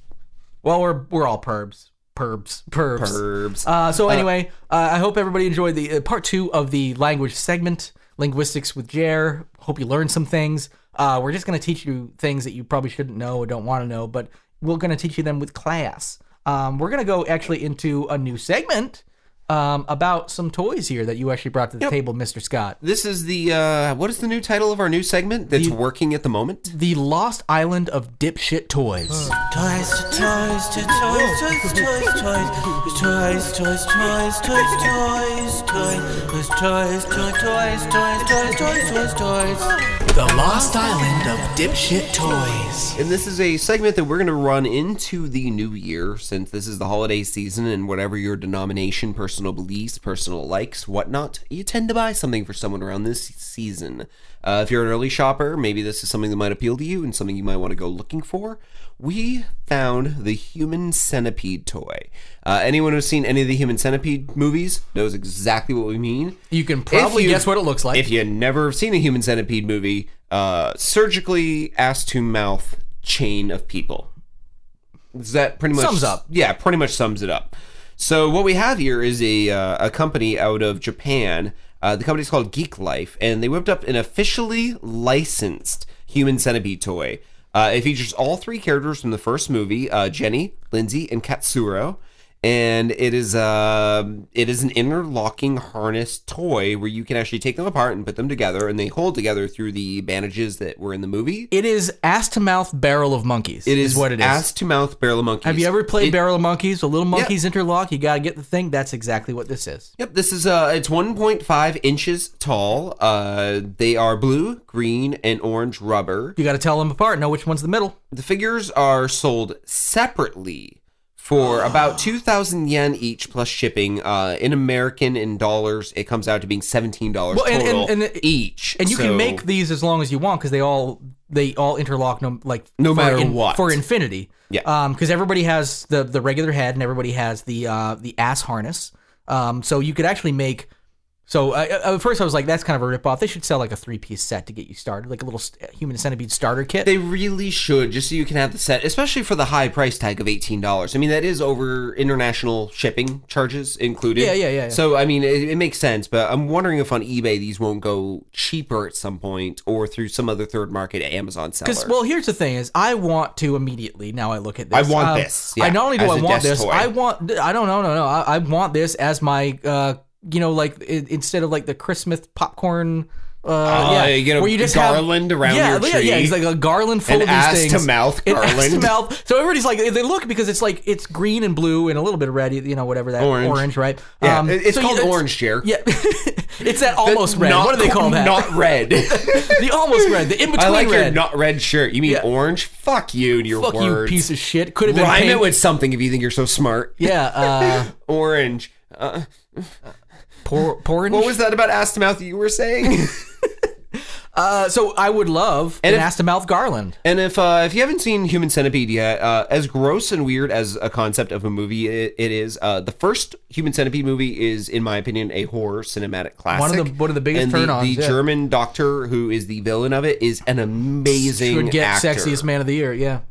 well, we're we're all pervs, pervs, pervs. Pervs. Uh, so anyway, uh, I hope everybody enjoyed the uh, part two of the language segment, linguistics with Jer. Hope you learned some things. Uh, we're just going to teach you things that you probably shouldn't know or don't want to know, but we're going to teach you them with class. Um, we're going to go actually into a new segment um, about some toys here that you actually brought to the table, Mr. Scott. This is the uh, what is the new title of our new segment that's working at the moment? The Lost Island of Dipshit Toys. Toys, toys, toys, toys, toys, toys, toys, toys, toys, toys, toys, toys, toys, toys, toys, toys, toys, toys, toys, toys. The Lost Island of Dipshit Toys. And this is a segment that we're going to run into the new year since this is the holiday season and whatever your denomination, personal beliefs, personal likes, whatnot, you tend to buy something for someone around this season. Uh, if you're an early shopper, maybe this is something that might appeal to you and something you might want to go looking for. We found the Human Centipede toy. Uh, anyone who's seen any of the Human Centipede movies knows exactly what we mean. You can probably you- guess what it looks like. If you've never seen a human centipede movie, uh, surgically ass to mouth chain of people. Does that pretty much Sums up. Yeah, pretty much sums it up. So what we have here is a uh, a company out of Japan. Uh, the company's called Geek Life, and they whipped up an officially licensed human centipede toy. Uh, it features all three characters from the first movie: uh, Jenny, Lindsay, and Katsuro and it is uh it is an interlocking harness toy where you can actually take them apart and put them together and they hold together through the bandages that were in the movie It is ass to mouth barrel of monkeys. it is, what it is. ass to mouth barrel of monkeys Have you ever played It- barrel of monkeys? The little monkeys interlock. You gotta get the thing. That's exactly what this is. Yep, this is uh it's 1.5 inches tall. Uh they are blue, green, and orange rubber. You gotta tell them apart. Know which one's the middle. The figures are sold separately for about 2000 yen each plus shipping. Uh in American in dollars, it comes out to being $17 Well, and- and- total and it- each. And you So- can make these as long as you want because they all they all interlock no like No matter in- what. for infinity. Yeah. Um, because everybody has the the regular head and everybody has the uh the ass harness. Um, so you could actually make. So uh, at first I was like, that's kind of a ripoff. They should sell like a three piece set to get you started, like a little st- human centipede starter kit. They really should, just so you can have the set, especially for the high price tag of eighteen dollars. I mean, that is over international shipping charges included. Yeah, yeah, yeah, yeah. So I mean, it, it makes sense, but I'm wondering if on eBay these won't go cheaper at some point, or through some other third market Amazon seller. Because well, here's the thing: is I want to immediately now. I look at this. I want um, this, yeah, I not only do I want this, toy. I want. I don't know, no, no. I, I want this as my, uh, you know, like i instead of like the Christmas popcorn. Uh, yeah, you a where you just garland have, around yeah, your yeah, yeah. tree. It's like a garland full An of these ass to mouth An ass to mouth. So everybody's like, they look because it's like it's green and blue and a little bit of red, you know, whatever that Orange. right? yeah, Um, it's so called you- orange, Jer. Yeah, it's that almost red. Not what do they call that? Not red. the almost red. The in between I like red. your not red shirt. You mean Yeah. orange? Fuck you and your Fuck words. you, piece of shit. Could have been Rhyme it with something if you think you're so smart. Yeah, uh, Orange. Uh, por- porridge. what was that about ass to mouth you were saying? Uh, so I would love And an if- ass to mouth garland. And if uh, if you haven't seen Human Centipede yet, uh, as gross and weird as a concept of a movie it, it is, uh, the first Human Centipede movie is, in my opinion, a horror cinematic classic. the- one of the biggest and the, turn-ons, The yeah. German doctor who is the villain of it is an amazing Would get actor. sexiest man of the year. Yeah.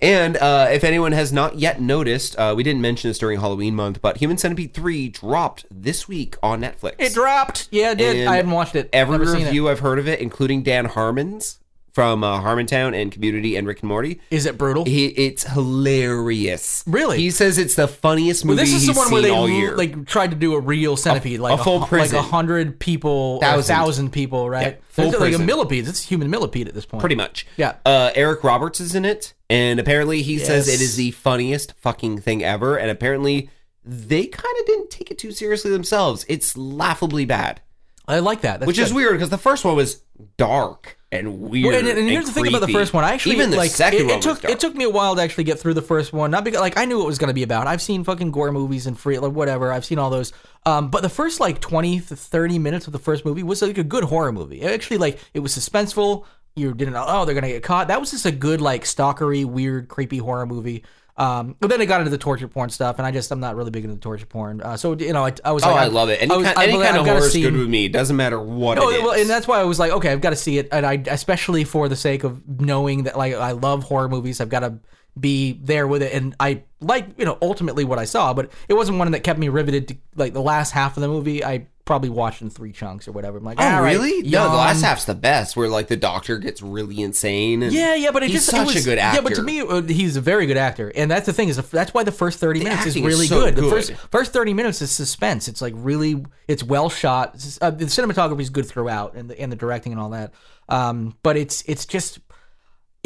And uh, if anyone has not yet noticed, uh, we didn't mention this during Halloween month, but Human Centipede three dropped this week on Netflix. It dropped. Yeah, it did. And I haven't watched it. Every Never seen it. review I've heard of it, including Dan Harmon's from uh, Harmontown and Community and Rick and Morty, Is it brutal? he, it's hilarious. Really? He says it's the funniest Well, movie this is the one seen where they all year. like tried to do a real centipede, like a full hu- prison. like a hundred people, or a Thousand. thousand people, right? Yeah, full It's like a millipede. It's a human millipede at this point. Pretty much. Yeah. Uh, Eric Roberts is in it, and apparently he says it is the funniest fucking thing ever, and apparently they kind of didn't take it too seriously themselves. It's laughably bad, I like that. That's which is weird because the first one was dark and weird. Well, and, and here's the thing about the first one. I actually even the like second it, one it was took it took me a while to actually get through the first one. Not because like I knew what it was going to be about. I've seen fucking gore movies and free like whatever. I've seen all those. Um, but the first like 20 to 30 minutes of the first movie was like a good horror movie. It actually like it was suspenseful. You didn't know oh they're gonna get caught. That was just a good like stalkery, weird, creepy horror movie. Um, but then it got into the torture porn stuff, and I just I'm not really big into the torture porn. Uh, so you know I, I was Oh, like I love it. Any, I was- kind, I- any kind of horror is good with me. It doesn't matter what no, it is. well, and that's why I was like, okay, I've got to see it, and I especially for the sake of knowing that like I love horror movies, I've got to be there with it. And I like you know ultimately what I saw, but it wasn't one that kept me riveted to like the last half of the movie. I probably watched in three chunks or whatever. I'm like, Oh, all right, really? No, the last half's the best, where like the doctor gets really insane. And Yeah, yeah, but it he's just such it was, a good actor. Yeah, but to me, uh, he's a very good actor, and that's the thing is that's why the first thirty minutes is acting is really so good. The first first thirty minutes is suspense. It's like really, it's well shot. It's- Uh, the cinematography is good throughout, and the and the directing and all that. Um, but it's it's just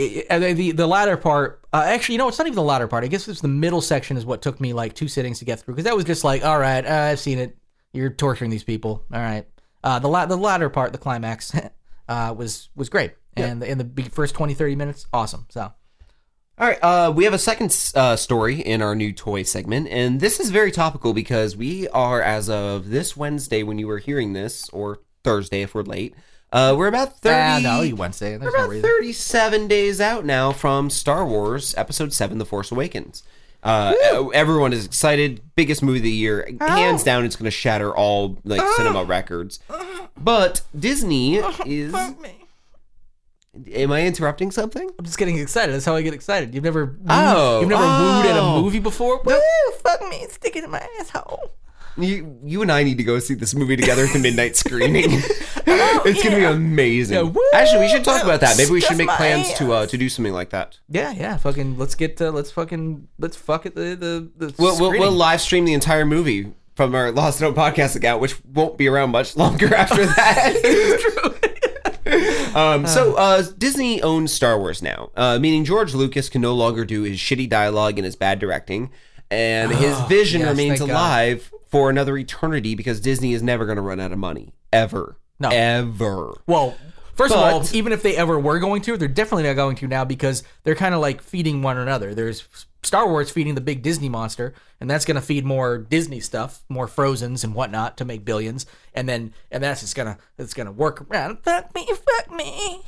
it, the the latter part. Uh, actually, you know, it's not even the latter part. I guess it's the middle section is what took me like two sittings to get through because that was just like, all right, uh, I've seen it. You're torturing these people. All right. Uh, the la- the latter part, the climax, uh, was was great, and in the be- first 20, 30 minutes, awesome. So All right, uh, we have a second uh, story in our new toy segment, and this is very topical because we are, as of this Wednesday, when you were hearing this, or Thursday if we're late, uh, we're about thirty. ah, no, you Wednesday. There's We're no about. 37 days out now from Star Wars Episode 7 The Force Awakens. Uh, everyone is excited. Biggest movie of the year. Hands down, it's going to shatter all like cinema records. But Disney is. Am I interrupting something? I'm just getting excited. That's how I get excited. You've never, Oh, you've never wooed at a oh. movie before. Woo, fuck me, stick it in my asshole. You, you and I need to go see this movie together at the midnight screening. it's going to be amazing. Yeah, woo! Actually, we should talk about that. Maybe we should make plans to uh, to do something like that. Yeah, yeah. Fucking, let's get, uh, let's fucking, let's fuck it. The the the. We'll, we'll, we'll live stream the entire movie from our Lost Note podcast account, which won't be around much longer after that. um, so uh, Disney owns Star Wars now, uh, meaning George Lucas can no longer do his shitty dialogue and his bad directing, and his vision yes, remains alive for another eternity because Disney is never going to run out of money ever. No. ever. Well, first But- of all, even if they ever were going to, they're definitely not going to now because they're kind of like feeding one another. There's Star Wars feeding the big Disney monster, and that's going to feed more Disney stuff, more Frozen's and whatnot to make billions, and then and that's just gonna it's gonna work around. Fuck me, fuck me.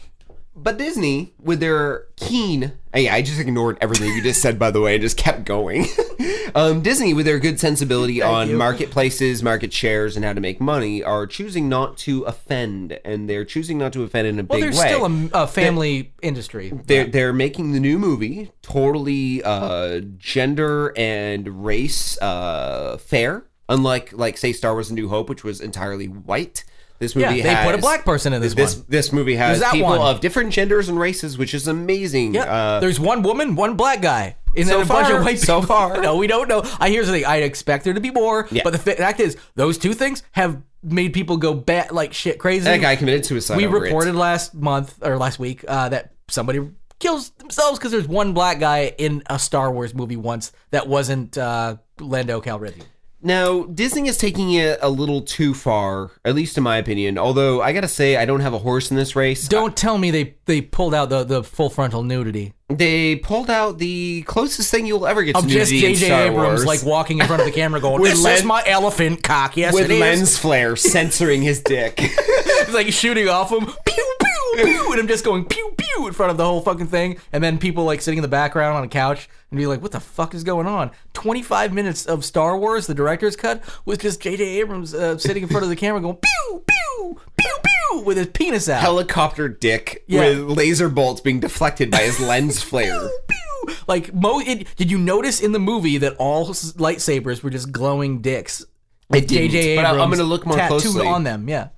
But Disney, with their keen, hey, I just ignored everything you just said, by the way, and just kept going. um, Disney, with their good sensibility on you. marketplaces, market shares, and how to make money, are choosing not to offend, and they're choosing not to offend in a Well, big there's way. still a, a family industry. they're they're making the new movie totally uh, gender and race uh, fair, unlike like say Star Wars: A New Hope, which was entirely white. This movie Yeah, they has, put a black person in this this one. this movie has that people one. of different genders and races, which is amazing. Yeah, Uh, there's one woman, one black guy, and So then a bunch far- of white so far. no, we don't know. I here's the thing: I expect there to be more, Yeah. but the fact is, those two things have made people go bat like shit crazy. that guy committed suicide. we over it. reported last month or last week uh, that somebody kills themselves because there's one black guy in a Star Wars movie once that wasn't uh, Lando Calrissian. Now, Disney is taking it a little too far, at least in my opinion. Although I gotta say, I don't have a horse in this race. Don't tell me they they pulled out the, the full frontal nudity They pulled out the closest thing you'll ever get of to just nudity in J.J. Abrams Wars. like walking in front of the camera going, "This len- is my elephant cock." Yes, with it is. lens flare censoring his dick. It's like shooting off him, pew pew pew, and I'm just going pew pew in front of the whole fucking thing, and then people like sitting in the background on a couch and be like, "What the fuck is going on?" 25 minutes of Star Wars, the director's cut, was just J.J. Abrams uh, sitting in front of the camera going pew pew pew pew with his penis out. Helicopter dick Yeah. with laser bolts being deflected by his lens flare. Pew! Like Mo, it, did you notice in the movie that all lightsabers were just glowing dicks? didn't, J.J. but I'm gonna look more tattooed closely. on them. Yeah.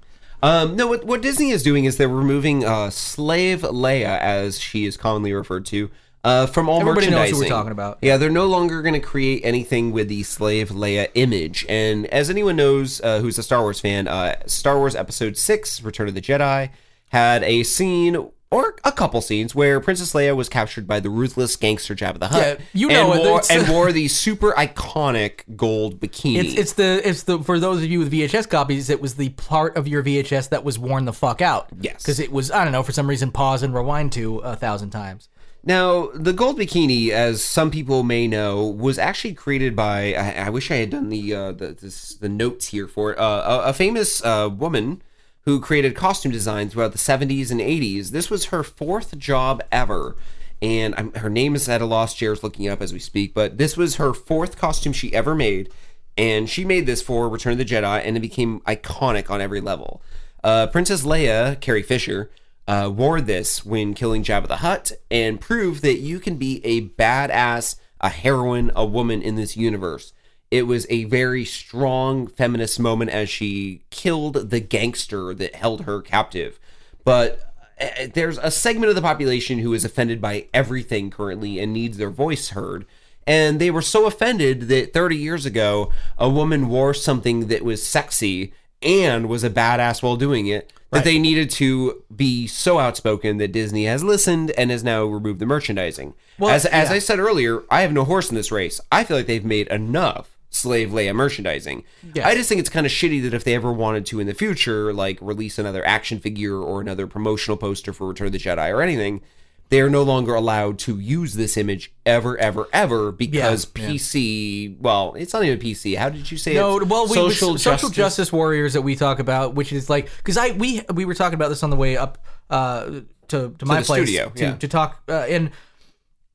Um, no, what, what Disney is doing is they're removing uh, Slave Leia, as she is commonly referred to, uh, from all Everybody knows who we're talking about. Yeah, they're no longer going to create anything with the Slave Leia image. And as anyone knows uh, who's a Star Wars fan, uh, Star Wars Episode 6, Return of the Jedi, had a scene. Or a couple scenes where Princess Leia was captured by the ruthless gangster Jabba the Hutt, Yeah, you know and it. wore, and wore the super iconic gold bikini. It's it's the it's the for those of you with VHS copies, it was the part of your VHS that was worn the fuck out. Yes. because it was I don't know for some reason pause and rewind to a thousand times. Now, the gold bikini, as some people may know, was actually created by. I, I wish I had done the uh, the this, the notes here for it. Uh, a, a famous uh, woman who created costume design throughout the 70s and 80s. This was her fourth job ever, and I'm, her name is at a loss. Jared's looking it up as we speak, but this was her fourth costume she ever made, and she made this for Return of the Jedi, and it became iconic on every level. Uh, Princess Leia, Carrie Fisher, uh, wore this when killing Jabba the Hutt and proved that you can be a badass, a heroine, a woman in this universe. It was a very strong feminist moment as she killed the gangster that held her captive. But uh, there's a segment of the population who is offended by everything currently and needs their voice heard. And they were so offended that 30 years ago, a woman wore something that was sexy and was a badass while doing it that they needed to be so outspoken that Disney has listened and has now removed the merchandising. Well, as as yeah. I said earlier, I have no horse in this race. I feel like they've made enough Slave Leia merchandising. Yes. I just think it's kind of shitty that if they ever wanted to in the future, like release another action figure or another promotional poster for Return of the Jedi or anything, they are no longer allowed to use this image ever, ever, ever because Yeah, yeah. PC. Well, it's not even PC. How did you say No, it? well, we, social with social justice warriors that we talk about, which is like because I we we were talking about this on the way up uh, to to my the place studio, to, yeah. to talk uh, and.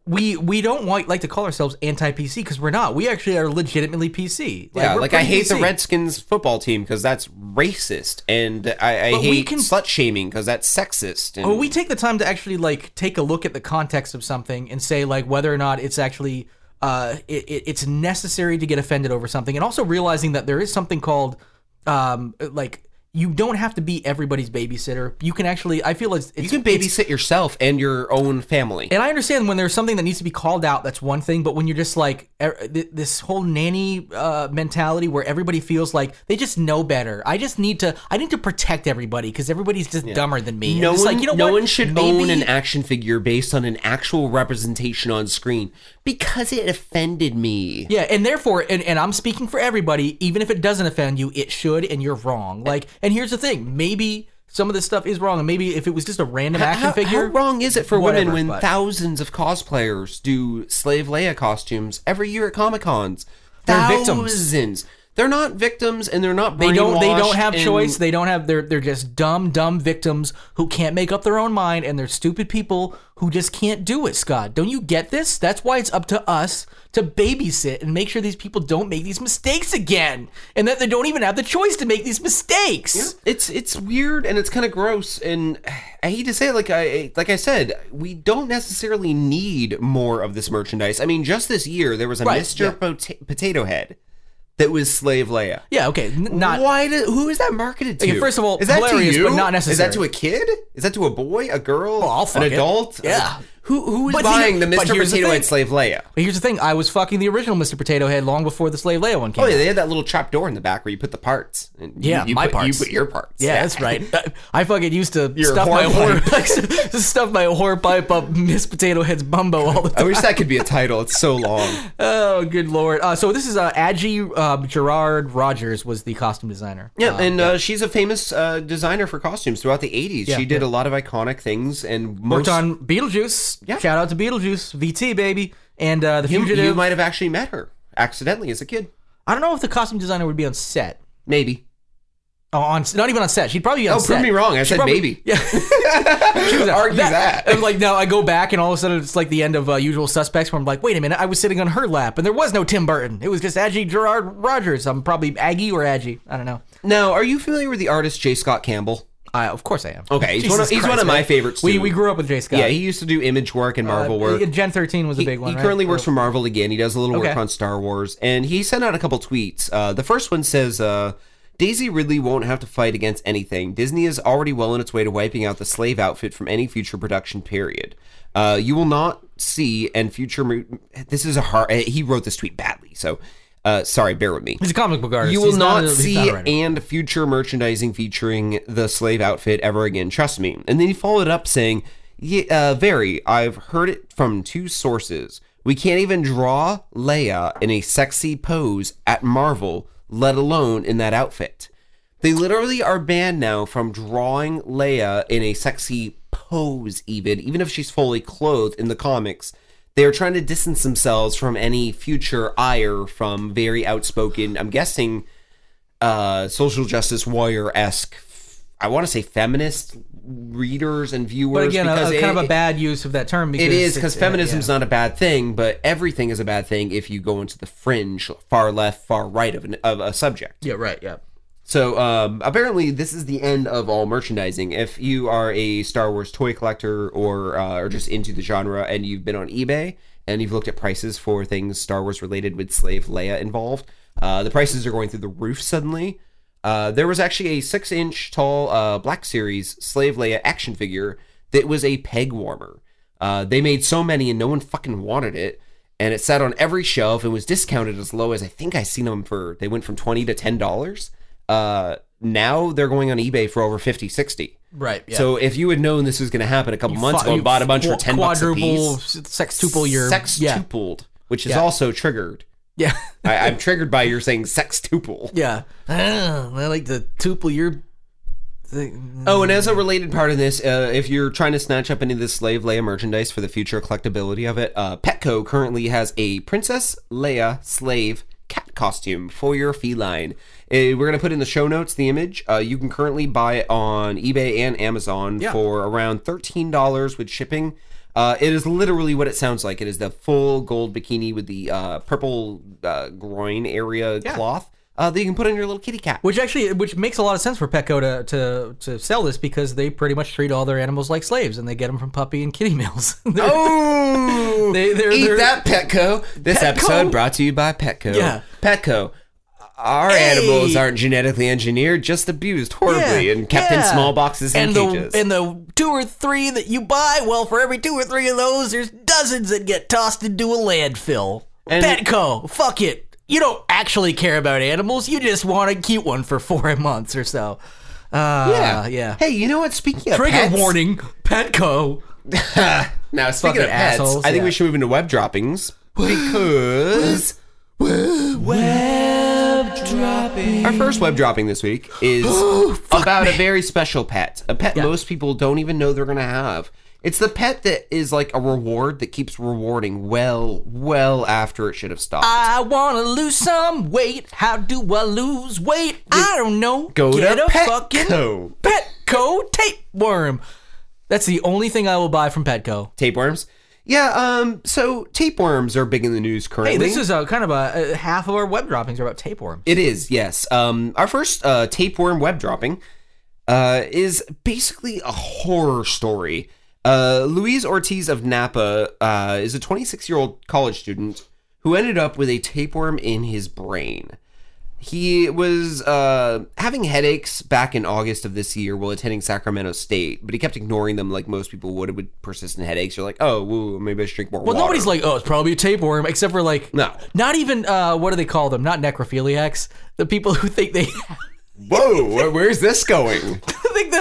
We, we don't want, like to call ourselves anti PC because we're not. We actually are legitimately PC. Yeah, like I hate the Redskins football team because that's racist, and I, I But hate can- slut shaming because that's sexist. And Well, we take the time to actually like take a look at the context of something and say like whether or not it's actually uh it, it's necessary to get offended over something, and also realizing that there is something called um like you don't have to be everybody's babysitter. You can actually I feel it's, it's you can babysit yourself and your own family. and I understand when there's something that needs to be called out, that's one thing. But when you're just like er, th- this whole nanny uh, mentality, where everybody feels like they just know better. I just need to, I need to protect everybody because everybody's just dumber than me. No one, like, you know no what? one should Maybe- own an action figure based on an actual representation on screen because it offended me. Yeah, and therefore, and, and I'm speaking for everybody, even if it doesn't offend you, it should, and you're wrong. Like, and here's the thing: maybe some of this stuff is wrong, and maybe if it was just a random action how, figure, how wrong is it for whatever, women when but- thousands of cosplayers do Slave Leia costumes every year at Comic Cons? They're victims. Thousands. They're not victims, and they're not. They don't. They don't have and- choice. They don't have. They're they're just dumb, dumb victims who can't make up their own mind, and they're stupid people who just can't do it. Scott, don't you get this? That's why it's up to us to babysit and make sure these people don't make these mistakes again, and that they don't even have the choice to make these mistakes. it's it's weird and it's kind of gross and I hate to say it like I like I said we don't necessarily need more of this merchandise. I mean, just this year there was a Right, Mr. yeah. Pota- Potato Head that was Slave Leia. Yeah. Okay. n- Not. Why did who is that marketed to? Okay, first of all, is that hilarious, to you? but not Is that to a kid? Is that to a boy, a girl, oh, I'll fuck an it. adult? Yeah. Who who is But buying the but Mr. here's the Potato. Head Slave Leia? But here's the thing: I was fucking the original Mr. Potato Head long before the Slave Leia one came. Oh yeah, out. they had that little trap door in the back where you put the parts. You- Yeah, you, my put, You put your parts. Yeah, that's right. I fucking used to Your stuff my horn horn, stuff my hornpipe up Miss Potato Head's bumbo all the I wish that could be a title. It's so long. Oh, good lord! Uh, so this is uh, Adgie uh, Guerard Rodgers was the costume designer. Yeah, Uh, and uh, she's a famous uh, designer for costumes throughout the 80s. Yeah, she did yeah. a lot of iconic things and worked on Beetlejuice. Yeah. Shout out to Beetlejuice, VT baby, and uh, the you, Fugitive. you might have actually met her accidentally as a kid. I don't know if the costume designer would be on set. Maybe. Oh, on not even on set. She'd probably be on Oh, set. prove me wrong. I She'd said probably- maybe. Yeah. She was Argue that. I'm like, no, I go back and all of a sudden it's like the end of uh, Usual Suspects where I'm like, wait a minute, I was sitting on her lap and there was no Tim Burton. It was just Aggie Guerard Rodgers. I'm probably Aggie or Aggie. I don't know. Now, are you familiar with the artist J. Scott Campbell? I, of course I am. Okay, he's one of- he's one of my man. favorites, We, too. we grew up with J. Scott. Yeah, he used to do image work and Marvel Uh, work. Gen 13 was a He, big one. he right? currently works for Marvel again. He does a little work Okay. on Star Wars, and he sent out a couple tweets. Uh, the first one says, uh, "Daisy Ridley won't have to fight against anything. Disney is already well on its way to wiping out the slave outfit from any future production period. Uh, you will not see and future. Mo- this is a hard. He wrote this tweet badly, so uh, sorry. Bear with me. He's a comic book artist. You will He's not, a- see not and future merchandising featuring the slave outfit ever again. Trust me. And then he followed up saying, yeah, uh, "Very. I've heard it from two sources. We can't even draw Leia in a sexy pose at Marvel, let alone in that outfit. They literally are banned now from drawing Leia in a sexy pose, even even if she's fully clothed in the comics." They are trying to distance themselves from any future ire from very outspoken, I'm guessing, uh, social justice warrior esque, I want to say feminist readers and viewers. But again, a, because a kind it- of a bad use of that term. Because it is because uh, feminism's yeah. not a bad thing, but everything is a bad thing if you go into the fringe, far left, far right of, an, of a subject. Yeah, right. Yeah. So um, apparently, this is the end of all merchandising. If you are a Star Wars toy collector or uh, or just into the genre, and you've been on eBay and you've looked at prices for things Star Wars related with Slave Leia involved, uh, the prices are going through the roof suddenly. Uh, there was actually a six-inch tall uh, Black Series Slave Leia action figure that was a peg warmer. Uh, they made so many and no one fucking wanted it. And it sat on every shelf and was discounted as low as I think I seen them for. They went from twenty to ten dollars. Uh, now they're going on eBay for over 50, 60. Right. Yeah. So if you had known this was going to happen a couple months ago and bought a bunch for ten bucks a piece, sextuple your yeah sextupled, which is Yeah. also triggered. yeah I, I'm triggered by your saying sextuple. yeah. Ah, I like the tuple your. thing. Oh, and as a related part of this, uh, if you're trying to snatch up any of the Slave Leia merchandise for the future collectability of it, uh, Petco currently has a Princess Leia slave cat costume for your feline. Uh, we're gonna put in the show notes the image. Uh, you can currently buy it on eBay and Amazon Yeah. for around thirteen dollars with shipping. Uh, it is literally what it sounds like. It is the full gold bikini with the uh, purple uh, groin area Yeah. cloth uh, that you can put on your little kitty cat. Which actually, which makes a lot of sense for Petco to, to to sell this because they pretty much treat all their animals like slaves, and they get them from puppy and kitty meals. Oh, They- they're- eat they're- that, Petco. This Petco? episode brought to you by Petco. Yeah. Petco. Our Hey. animals aren't genetically engineered, just abused horribly Yeah, and kept in small boxes and, and cages. the and the two or three that you buy, well, for every two or three of those, there's dozens that get tossed into a landfill. And- Petco, fuck it. You don't actually care about animals. You just want to keep one for four months or so. Uh, yeah, yeah. Hey, you know what? Speaking of Trigger pets, warning, Petco. Now, speaking of pets, assholes, I think we should move into web droppings because web dropping. Our first web dropping this week is about a very special pet. A pet Yeah. most people don't even know they're going to have. It's the pet that is like a reward that keeps rewarding well, well after it should have stopped. I want to lose some weight. How do I lose weight? I don't know. Go Get to a fucking Petco. Petco tapeworm. That's the only thing I will buy from Petco. Tapeworms? Yeah, um, so tapeworms are big in the news currently. Hey, this is a kind of a, a half of our web droppings are about tapeworms. It is, yes. Um, our first uh, tapeworm web dropping uh, is basically a horror story. Uh, Luis Ortiz of Napa uh, is a 26 year old college student who ended up with a tapeworm in his brain. He was uh, having headaches back in August of this year while attending Sacramento State, but he kept ignoring them like most people would with persistent headaches. You're like, oh, woo, maybe I should drink more water. Well, water. nobody's like, oh, it's probably a tapeworm, except for like, No. not even, uh, what do they call them? Not necrophiliacs. The people who think they whoa, where's this going?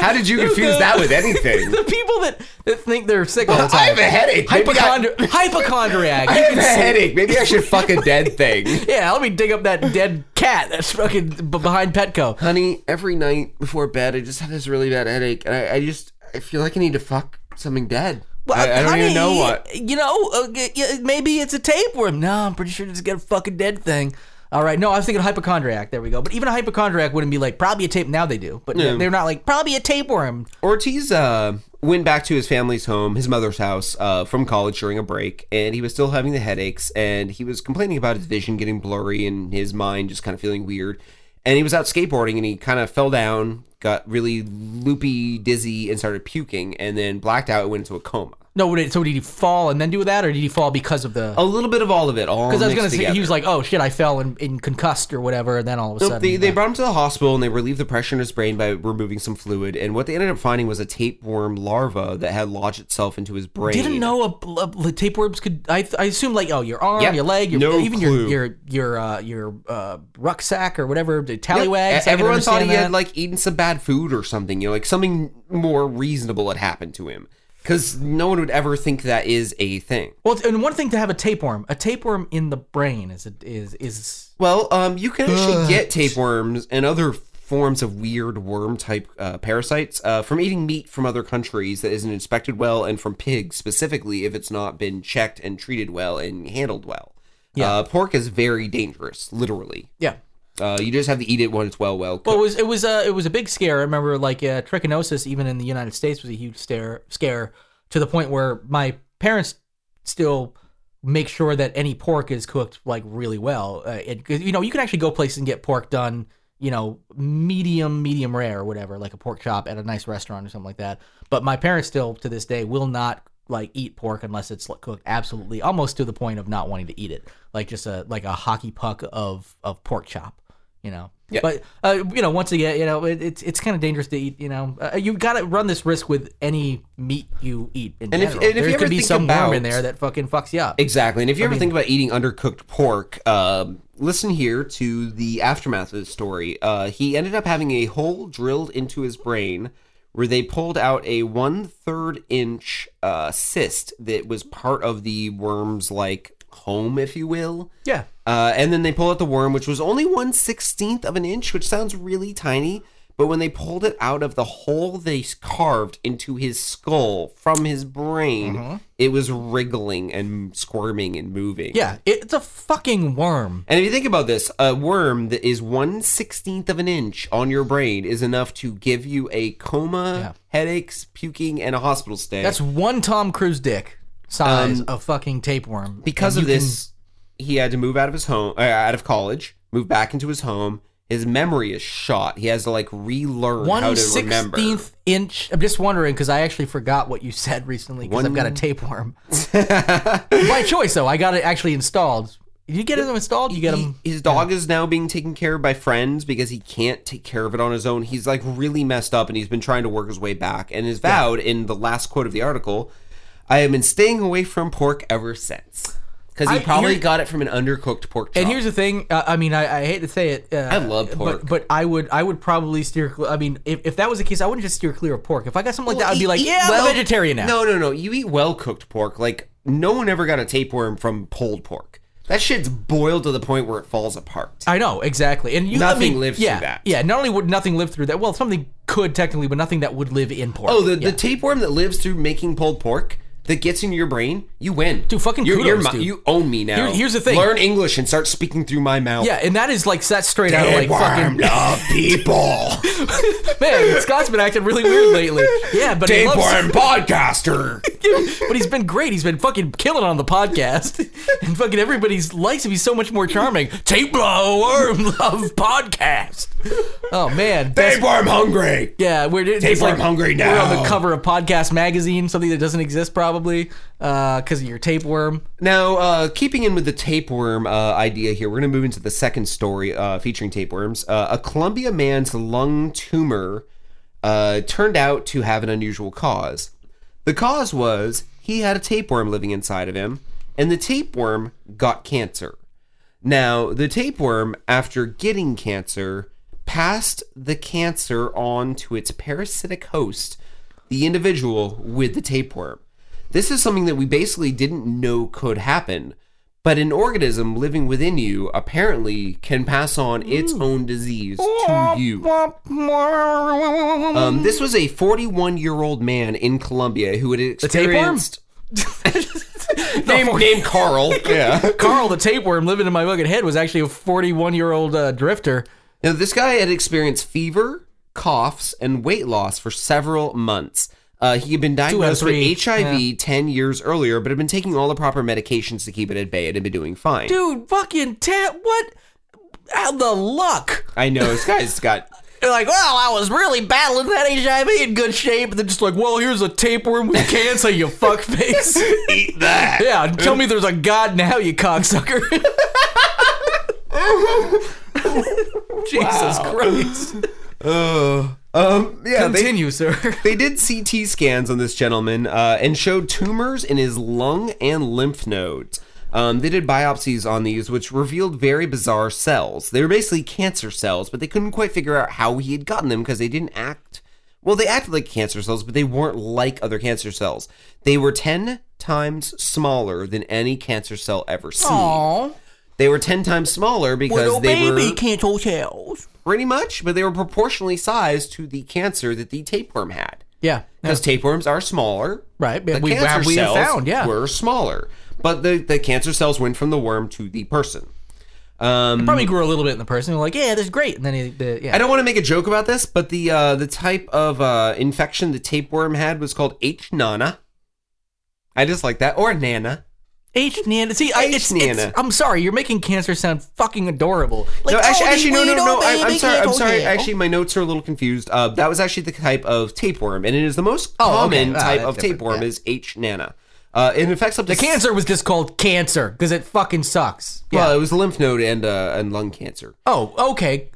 How did you confuse that with anything? The people that, that think they're sick all the time. I have a headache. Maybe I- hypochondriac. I You have a say- headache. Maybe I should fuck a dead thing. Yeah, let me dig up that dead cat that's fucking b- behind Petco. Honey, every night before bed, I just have this really bad headache, and I, I just I feel like I need to fuck something dead. Well, I, I don't even know what. You know, uh, maybe it's a tapeworm. No, I'm pretty sure it's got a fucking dead thing. All right, no, I was thinking hypochondriac. There we go. But even a hypochondriac wouldn't be like probably a tape. Now they do, but Yeah. they're not like probably a tapeworm. Ortiz uh, went back to his family's home, his mother's house, uh, from college during a break, and he was still having the headaches, and he was complaining about his vision getting blurry and his mind just kind of feeling weird. And he was out skateboarding, and he kind of fell down, got really loopy, dizzy, and started puking, and then blacked out and went into a coma. No, would it, so did he fall and then do that, or did he fall because of the? A little bit of all of it, all Because I was gonna say he was like, oh shit, I fell and, and concussed or whatever, and then all of a Nope, sudden they, they brought him to the hospital and they relieved the pressure in his brain by removing some fluid. And what they ended up finding was a tapeworm larva that had lodged itself into his brain. didn't know a, a, tapeworms could. I I assume like oh your arm, Yep. your leg, your, No even clue. your your your uh, your uh, rucksack or whatever the Yep. tallywags. E- I can Everyone thought he understand had like eaten some bad food or something. You know, like something more reasonable had happened to him. Because no one would ever think that is a thing. Well, and one thing to have a tapeworm, a tapeworm in the brain is a, is is Well, um, you can actually get tapeworms and other forms of weird worm type uh, parasites uh, from eating meat from other countries that isn't inspected well, and from pigs specifically if it's not been checked and treated well and handled well. Yeah. Uh, pork is very dangerous, literally. yeah. Uh, you just have to eat it when it's well, well cooked. Well, it was it was uh, it was a big scare. I remember like uh, trichinosis, even in the United States, was a huge stare, scare to the point where my parents still make sure that any pork is cooked like really well. Uh, it, you know, you can actually go places and get pork done you know, medium, medium rare or whatever, like a pork chop at a nice restaurant or something like that. But my parents still to this day will not like eat pork unless it's cooked absolutely almost to the point of not wanting to eat it. Like just a like a hockey puck of of pork chop, you know. Yeah. But uh, you know, once again, you know, it, it's it's kind of dangerous to eat. You know, uh, you got to run this risk with any meat you eat. In And if- and if you there ever could be some worm in there that fucking fucks you up. Exactly. And if you ever mean- think about eating undercooked pork, um, listen here to the aftermath of the story. Uh, he ended up having a hole drilled into his brain where they pulled out a one third inch uh, cyst that was part of the worm's like home, if you will. Yeah. Uh, and then they pull out the worm, which was only one sixteenth of an inch, which sounds really tiny. But when they pulled it out of the hole they carved into his skull from his brain, it was wriggling and squirming and moving. Yeah, it's a fucking worm. And if you think about this, a worm that is one sixteenth of an inch on your brain is enough to give you a coma, Yeah. headaches, puking, and a hospital stay. That's one Tom Cruise dick size Um, of fucking tapeworm. because And of you can- this, he had to move out of his home, uh, out of college, move back into his home. His memory is shot. He has to like relearn how to remember. sixteenth inch. I'm just wondering because I actually forgot what you said recently because I've got a tapeworm. By choice, though, I got it actually installed. Did you get them installed? You get He- his dog is now being taken care of by friends because he can't take care of it on his own. He's like really messed up and he's been trying to work his way back. And is vowed in the last quote of the article, I have been staying away from pork ever since. Because he I- probably here- got it from an undercooked pork chop. And here's the thing. Uh, I mean, I, I hate to say it. Uh, I love pork. but but I would I would probably steer. cl- I mean, if, if that was the case, I wouldn't just steer clear of pork. If I got something like that, I'd be like, yeah, I'm a vegetarian now. No, no, no. You eat well cooked pork. Like no one ever got a tapeworm from pulled pork. That shit's boiled to the point where it falls apart. I know exactly, and you, Nothing I mean, lives through yeah, that. Yeah, not only would nothing live through that. Well, something could technically, but nothing that would live in pork. Oh, the, the tapeworm that lives through making pulled pork that gets into your brain, you win. Dude, fucking you're, you're kudos, dude. You own me now. Here- here's the thing. Learn English and start speaking through my mouth. yeah, and that is like that's straight out of like fucking love people. man. Scott's been acting really weird lately. Yeah, but he loves, podcaster. but he's been great. He's been fucking killing on the podcast, and fucking everybody's likes him. He's so much more charming. Tapeworm love podcast. Oh man, best- tapeworm hungry. Yeah, we're it's Tapeworm like, hungry We're on now. the cover of Podcast Magazine, something that doesn't exist probably because of your tapeworm. Now, uh, keeping in with the tapeworm uh, idea here, we're going to move into the second story uh, featuring tapeworms. Uh, a Colombia man's lung tumor uh, turned out to have an unusual cause. The cause was he had a tapeworm living inside of him, and the tapeworm got cancer. Now, the tapeworm, after getting cancer, passed the cancer on to its parasitic host, the individual with the tapeworm. This is something that we basically didn't know could happen, but an organism living within you apparently can pass on its own disease to you. Um, this was a 41 year old man in Colombia who had experienced. name, named Carl. Yeah. Carl, the tapeworm living in my fucking head, was actually a 41 year old uh, drifter. Now, this guy had experienced fever, coughs, and weight loss for several months. Uh, he had been diagnosed with HIV 10 years earlier, but had been taking all the proper medications to keep it at bay and had been doing fine. Dude, fucking ta- what? How the luck? I know, this guy's got. They're like, well, I was really battling that HIV in good shape. And they're just like, well, here's a tapeworm with cancer, you fuckface. Eat that! yeah, tell me there's a God now, you cocksucker. Jesus Christ. Um, yeah, they, Continue, sir. they did CT scans on this gentleman uh, and showed tumors in his lung and lymph nodes. Um, they did biopsies on these, which revealed very bizarre cells. They were basically cancer cells, but they couldn't quite figure out how he had gotten them because they didn't act. Well, they acted like cancer cells, but they weren't like other cancer cells. They were 10 times smaller than any cancer cell ever seen. Aww. They were 10 times smaller because Little they baby were cancer cells. pretty much, but they were proportionally sized to the cancer that the tapeworm had. Yeah. Because tapeworms are smaller. Right, The we- cancer we cells found, yeah. were smaller. But the, the cancer cells went from the worm to the person. Um, Probably grew a little bit in the person. Like, yeah, this is great. And then he, the, yeah. I don't want to make a joke about this, but the uh, the type of uh, infection the tapeworm had was called H. nana. I just like that. Or Nana. H Nana. See, I, it's, it's, Nana. I'm sorry, you're making cancer sound fucking adorable. Like, no, actually, oh, actually, no, we no, no. I, I'm sorry. I'm oh, sorry. Actually, my notes are a little confused. Uh, that was actually the type of tapeworm, and it is the most Oh, okay. common Ah, type that's of tapeworm yeah. is H. nana. Uh, it affects up to the cancer was just called cancer because it fucking sucks. Yeah. Well, it was lymph node and uh, and lung cancer. oh, okay.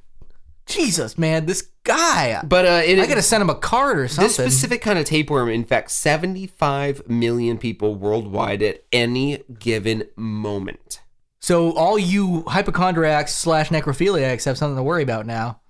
Jesus, man, this guy. But uh, it, I gotta send him a card or something. this specific kind of tapeworm infects 75 million people worldwide at any given moment. So all you hypochondriacs slash necrophiliacs have something to worry about now.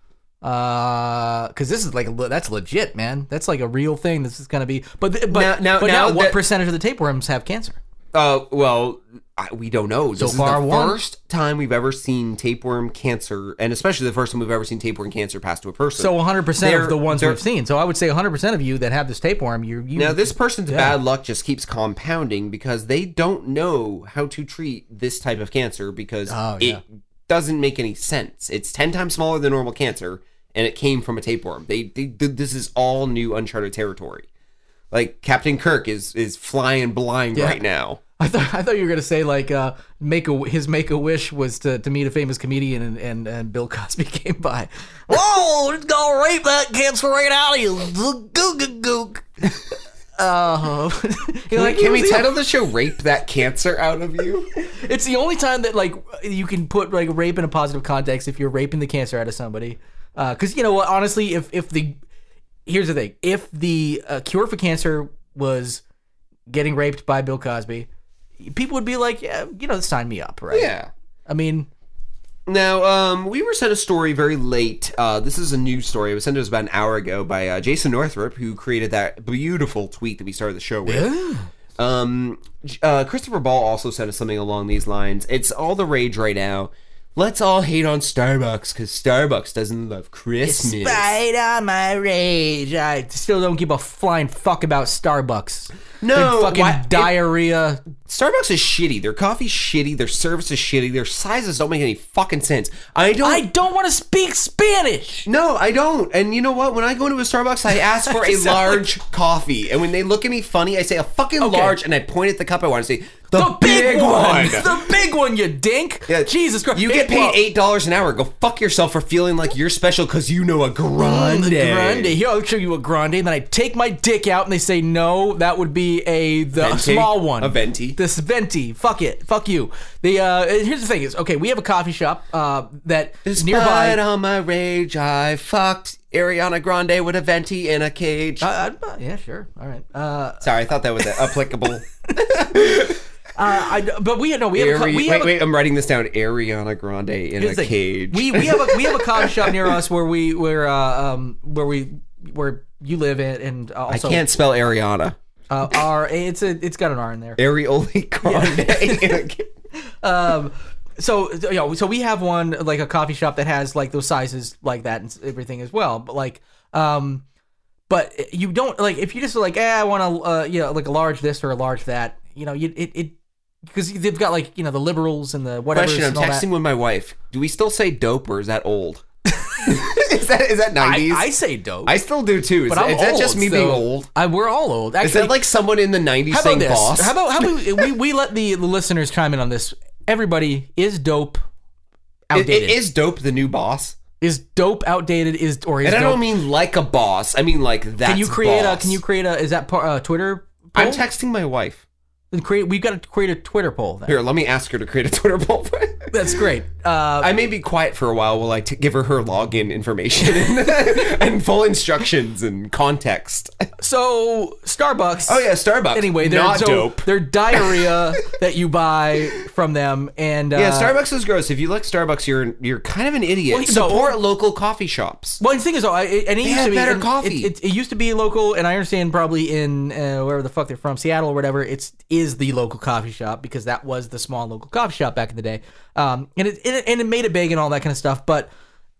Uh, because this is like that's legit, man. That's like a real thing. This is gonna be. But but Now- now- but now now, what that- percentage of the tapeworms have cancer? Uh, well, I, we don't know. So This far, is the one. first time we've ever seen tapeworm cancer, and especially the first time we've ever seen tapeworm cancer pass to a person. So 100 percent of the ones we've seen. So I would say 100 percent of you that have this tapeworm, you you Now, this person's Yeah. bad luck just keeps compounding because they don't know how to treat this type of cancer because Oh, it yeah. doesn't make any sense. It's 10 times smaller than normal cancer, and it came from a tapeworm. They, they This is all new uncharted territory. Like, Captain Kirk is, is flying blind Yeah. right now. I thought I thought you were gonna say like uh, make a his make a wish was to, to meet a famous comedian and, and, and Bill Cosby came by. Whoa, it's gonna rape that cancer right out of you. Gook gook. Uh, Can, we, can we title the show Rape That Cancer Out of You? It's the only time that like you can put like rape in a positive context if you're raping the cancer out of somebody. Because you know what, honestly, if if the here's the thing, if the uh, cure for cancer was getting raped by Bill Cosby, people would be like, yeah, you know, sign me up, right? Yeah. I mean, Now, um, we were sent a story very late. Uh, this is a news story. It was sent to us about an hour ago by uh, Jason Northrup, who created that beautiful tweet that we started the show with. Um, uh, Christopher Ball also sent us something along these lines. It's all the rage right now. Let's all hate on Starbucks because Starbucks doesn't love Christmas. Despite on my rage, I still don't give a flying fuck about Starbucks. No, fucking why- it- diarrhea. Starbucks is shitty. Their coffee's shitty. Their service is shitty. Their sizes don't make any fucking sense. I don't. I don't want to speak Spanish. No, I don't. And you know what? When I go into a Starbucks, I ask for a large coffee. And when they look at me funny, I say a fucking Okay. large, and I point at the cup I want to say the, The big, one. the big one, you dink. Yeah, Jesus Christ, You get paid eight dollars an hour. Go fuck yourself for feeling like you're special because you know a grande. Mm, grande. Here, I'll show you a grande. And then I take my dick out, and they say no. That would be a the Venti? small one, A venti? This venti. Fuck it. Fuck you. The uh, here's the thing: is okay. We have a coffee shop uh, that is nearby. Despite all my rage, I fucked Ariana Grande with a venti in a cage. Uh, uh, yeah, sure. All right. Uh, Sorry, I thought that was applicable. uh, I, but we no, we have a, we wait, a, wait, I'm writing this down. Ariana Grande in a thing. cage. We we have a we have a coffee shop near us where we where uh, um where we where you live in and uh, I can't spell Ariana. Uh, R it's a it's got an R in there. Arioli Grande. Um, so you know, so we have one like a coffee shop that has like those sizes like that and everything as well. But like, um, but you don't like if you just like, eh, I want to, uh, you know, like a large this or a large that. You know, you it it because they've got like you know the liberals and the whatever. Question: I'm all that. texting with my wife. Do we still say dope or is that old? Is that is that 90s? I say dope, I still do too. Is, but I'm is that just me so- being old? I, we're all old. Actually, Is that like someone in the 90s How about saying this? boss? How about how about we, we let the listeners chime in on this? Everybody is dope. It- Outdated. it is dope the new boss? is dope outdated is or is And I dope don't mean like a boss. I mean like that. Can you create boss. a? Can you create a? Is that part, uh, Twitter? I'm texting my wife. Then create. We've got to create a Twitter poll. Then. Here, let me ask her to create a Twitter poll. That's great. Uh, I may be quiet for a while while I t- give her her login information and, and full instructions and context. so Starbucks. Oh yeah, Starbucks. Anyway, they're not so dope. They're diarrhea that you buy from them, and uh, Yeah, Starbucks is gross. If you like Starbucks, you're you're kind of an idiot. Well. Support local coffee shops. Well, the thing is, though, I, it- and it used have to be better coffee. It, it, it used to be local, and I understand probably in uh, wherever the fuck they're from, Seattle or whatever. It's is the local coffee shop because that was the small local coffee shop back in the day, um, and it, it and it made it big and all that kind of stuff. But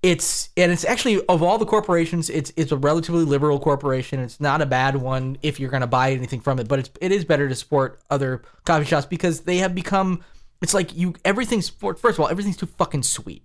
it's and it's actually of all the corporations, it's it's a relatively liberal corporation. It's not a bad one if you're going to buy anything from it, but it's it is better to support other coffee shops because they have become. It's like you everything's first of all everything's too fucking sweet.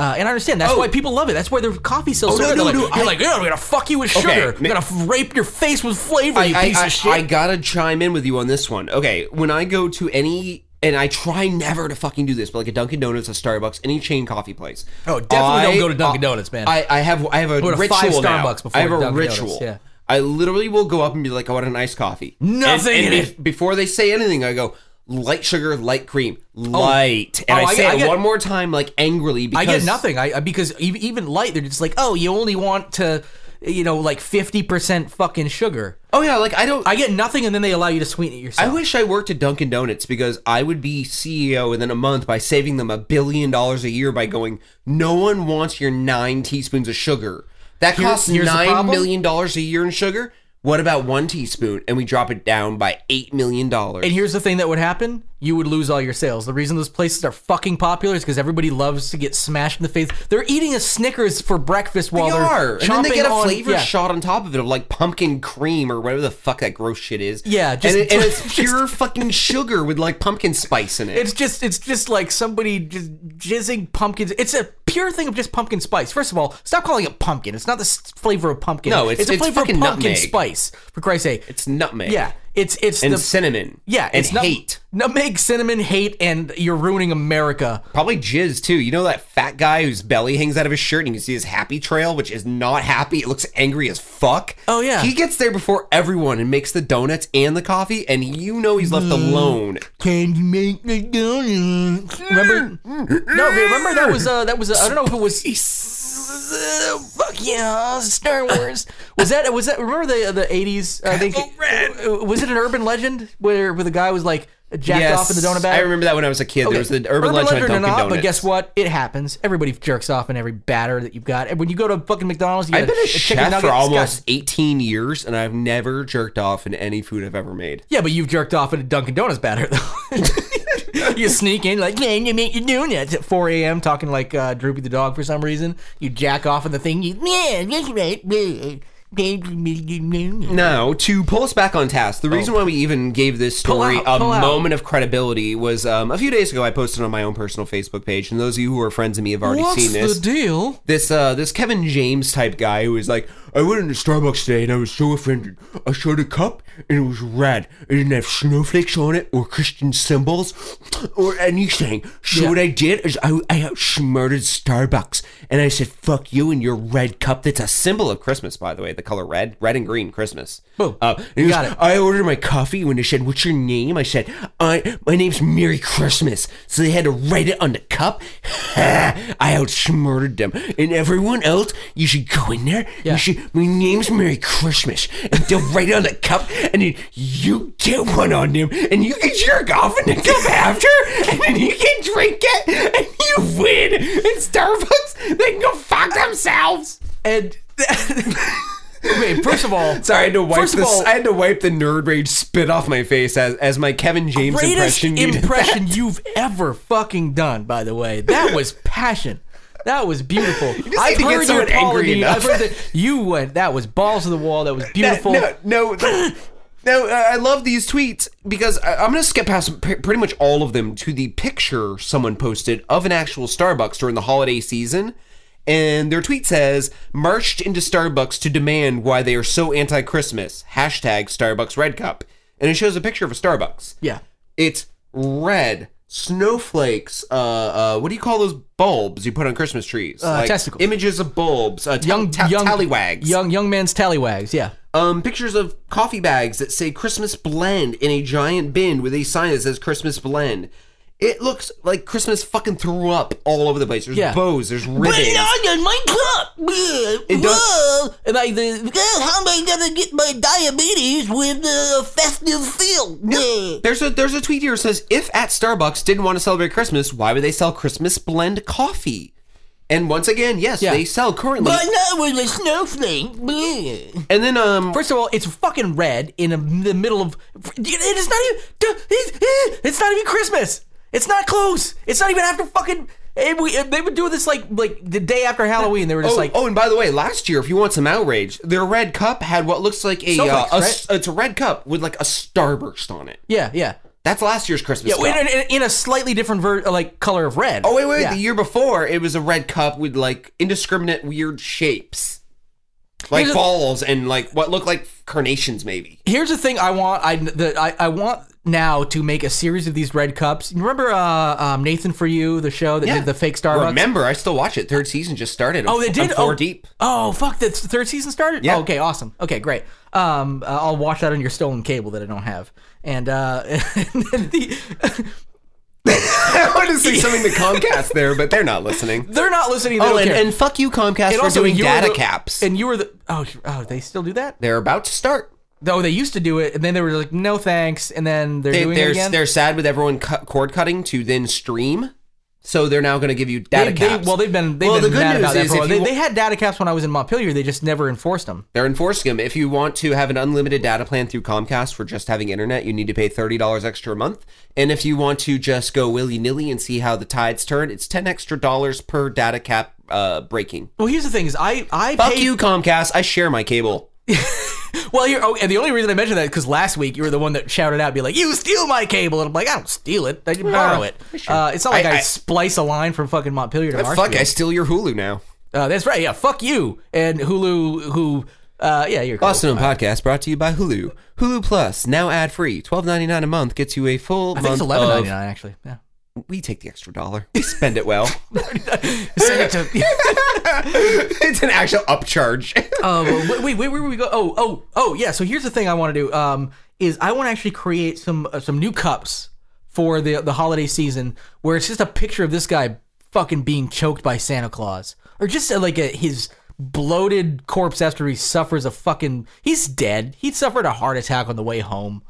Uh, and I understand that's why people love it. That's why their coffee's so Oh, no, sweet. no, They're no, like, you're I- like, yeah, I'm gonna fuck you with Okay, sugar. I'm ma- gonna rape your face with flavor, you I, piece I, of shit. I gotta chime in with you on this one. Okay, when I go to any and I try never to fucking do this, but like a Dunkin' Donuts, a Starbucks, any chain coffee place. Oh, definitely don't go to Dunkin' Donuts, man. I, I have I have a ritual five now. Starbucks before I have a Dunkin' ritual. Donuts, yeah. I literally will go up and be like, I want an iced coffee. Nothing And, and if- before they say anything, I go light sugar, light cream, oh. light, and Oh, I, I say get- I it get- one more time, like angrily. Because I get nothing. I I- because even, even light, they're just like, oh, you only want to, you know, like fifty percent fucking sugar. Oh yeah, like I don't. I get nothing, and then they allow you to sweeten it yourself. I wish I worked at Dunkin' Donuts because I would be CEO within a month by saving them a billion dollars a year by going, no one wants your nine teaspoons of sugar. That costs here's the nine million dollars a year in sugar. What about one teaspoon and we drop it down by eight million dollars? And here's the thing that would happen: you would lose all your sales. The reason those places are fucking popular is because everybody loves to get smashed in the face. They're eating a Snickers for breakfast while They they're are, and then they get a on- flavor yeah. shot on top of it of like pumpkin cream or whatever the fuck that gross shit is. Yeah, just- and, it- and it's just- pure fucking sugar with like pumpkin spice in it. It's just it's just like somebody just jizzing pumpkins. It's a pure thing of just pumpkin spice. First of all, stop calling it pumpkin. It's not the flavor of pumpkin. No, it's- a it's flavor of pumpkin nutmeg. spice. For Christ's sake, it's nutmeg. yeah, it's it's and the cinnamon. yeah, and it's nut- hate. nutmeg, cinnamon, hate, and you're ruining America. Probably jizz too. You know that fat guy whose belly hangs out of his shirt and you can see his happy trail, which is not happy. It looks angry as fuck. Oh, yeah. He gets there before everyone and makes the donuts and the coffee, and you know he's left alone. Can you make the donuts? Remember? No, remember that was uh that was uh, I don't know if it was. Uh, fuck yeah, Star Wars. Was that was that? Remember the the eighties? I think. uh, Was it an urban legend where where the guy was like jacked off in the donut bag? I remember that when I was a kid. Okay. There was the urban, legend of or Dunkin' not, Donuts. but guess what? It happens. Everybody jerks off in every batter that you've got. And when you go to fucking McDonald's, you I've been a, chicken chef nugget, for almost 18 years, and I've never jerked off in any food I've ever made. Yeah, but you've jerked off in a Dunkin' Donuts batter though. you sneak in like, man, you make your donuts at 4 a.m. talking like uh, Droopy the dog for some reason. You jack off in the thing. You, yeah, that's right. No, to pull us back on task, the reason why we even gave this Pull story out, a pull out. moment of credibility was um, a few days ago. I posted on my own personal Facebook page, and those of you who are friends of me have already seen this. the deal? this uh this Kevin James type guy who was like, I went into Starbucks today and I was so offended. I showed a cup and it was red. It didn't have snowflakes on it or Christian symbols or anything. So Yeah. what I did is I, I outsmarted Starbucks and I said, fuck you and your red cup. That's a symbol of Christmas, by the way. The color red, red and green, Christmas. Boom. Uh, and You got it. I ordered my coffee when they said, "What's your name?" I said, "I my name's Merry Christmas." So they had to write it on the cup. I outsmarted them, and everyone else, you should go in there. Yeah. You should. My name's Merry Christmas, and they'll write it on the cup, and then you get one on them, and you can jerk off in the cup after, and then you can drink it, and you win. And Starbucks, they can go fuck themselves. And okay, first of all, Sorry, I had to wipe this. all- I had to wipe the nerd rage spit off my face as as my Kevin James impression. impression that. you've ever fucking done. By the way, that was passion. That was beautiful. I've get heard your angry. I've heard that you went. That was balls to the wall. That was beautiful. No, no, no. No, uh, I love these tweets because I'm going to skip past pretty much all of them to the picture someone posted of an actual Starbucks during the holiday season. And their tweet says, marched into Starbucks to demand why they are so anti Christmas. Hashtag Starbucks Red Cup. And it shows a picture of a Starbucks. Yeah. It's red snowflakes. Uh, uh, what do you call those bulbs you put on Christmas trees? Uh, testicles. Images of bulbs. Uh, Young, young, ta- young tallywags. Young, young man's tallywags. Yeah. Um, pictures of coffee bags that say Christmas blend in a giant bin with a sign that says Christmas blend. It looks like Christmas fucking threw up all over the place. There's Yeah. bows. There's ribbons. on my cup. It does- Whoa. And like the, how am I gonna get my diabetes with the festive feel? Yeah. There's a there's a tweet here that says if at Starbucks didn't want to celebrate Christmas, why would they sell Christmas blend coffee? And once again, yes, Yeah. they sell currently. But now with a snowflake. Yeah. and then um First of all, it's fucking red in a, the middle of. It is not even. It's, it's not even Christmas. It's not close. It's not even after fucking. And we, they would do this like like the day after Halloween. They were just oh, like, oh, and by the way, last year, if you want some outrage, their red cup had what looks like a, uh, a right? it's a red cup with like a starburst on it. yeah, yeah, That's last year's Christmas yeah. In, in, in a slightly different ver- like color of red. Oh wait, wait! Yeah. The year before, it was a red cup with like indiscriminate weird shapes, like balls and like what looked like carnations, maybe. Here's the thing I want. I the, I, I want now to make a series of these red cups. You remember uh, um, Nathan for You, the show that did the fake Starbucks? Remember, I still watch it. Third season just started. Oh, they I'm did. four oh, deep. Oh, fuck! The third season started. Yeah. Oh, okay, awesome. Okay, great. Um, uh, I'll watch that on your stolen cable that I don't have. And uh, and the, I want to say something to Comcast there, but they're not listening. they're not listening. They Oh, and, and fuck you, Comcast, And for also, doing data the- caps. And you were the oh oh they still do that? they're about to start. Oh, they used to do it, and then they were like, no thanks, and then they're They, doing they're it again. they're sad with everyone cut, cord cutting to then stream. So they're now going to give you data They- they- caps. well, they've been they've Well, been the good mad news about that is for a if while. They, you- they had data caps when I was in Montpelier. They just never enforced them. They're enforcing them. If you want to have an unlimited data plan through Comcast for just having internet, you need to pay thirty dollars extra a month. And if you want to just go willy nilly and see how the tides turn, it's ten extra dollars per data cap uh, breaking. Well, here's the thing: is I I Fuck paid, you, Comcast. I share my cable. Well, here, oh, and the only reason I mentioned that because last week you were the one that shouted out, be like, "You steal my cable," and I'm like, "I don't steal it. I borrow it." Uh, it's not like I, I- I- splice a line from fucking Montpelier to Fuck, Marshfield. I steal your Hulu now. Uh, that's right. Yeah, fuck you and Hulu. Who? Uh, yeah, you're cool. Boston Podcast brought to you by Hulu. Hulu Plus, now ad free. Twelve ninety nine a month gets you a full I think month it's eleven ninety of. actually. Yeah. We take the extra dollar. We spend it well. Send it to. it's an actual upcharge. Uh, wait, wait, where were we go? Oh, oh, oh, yeah. So here's the thing I want to do. Um, is I want to actually create some uh, some new cups for the the holiday season where it's just a picture of this guy fucking being choked by Santa Claus, or just uh, like a, his bloated corpse after he suffers a fucking. He's dead. He suffered a heart attack on the way home.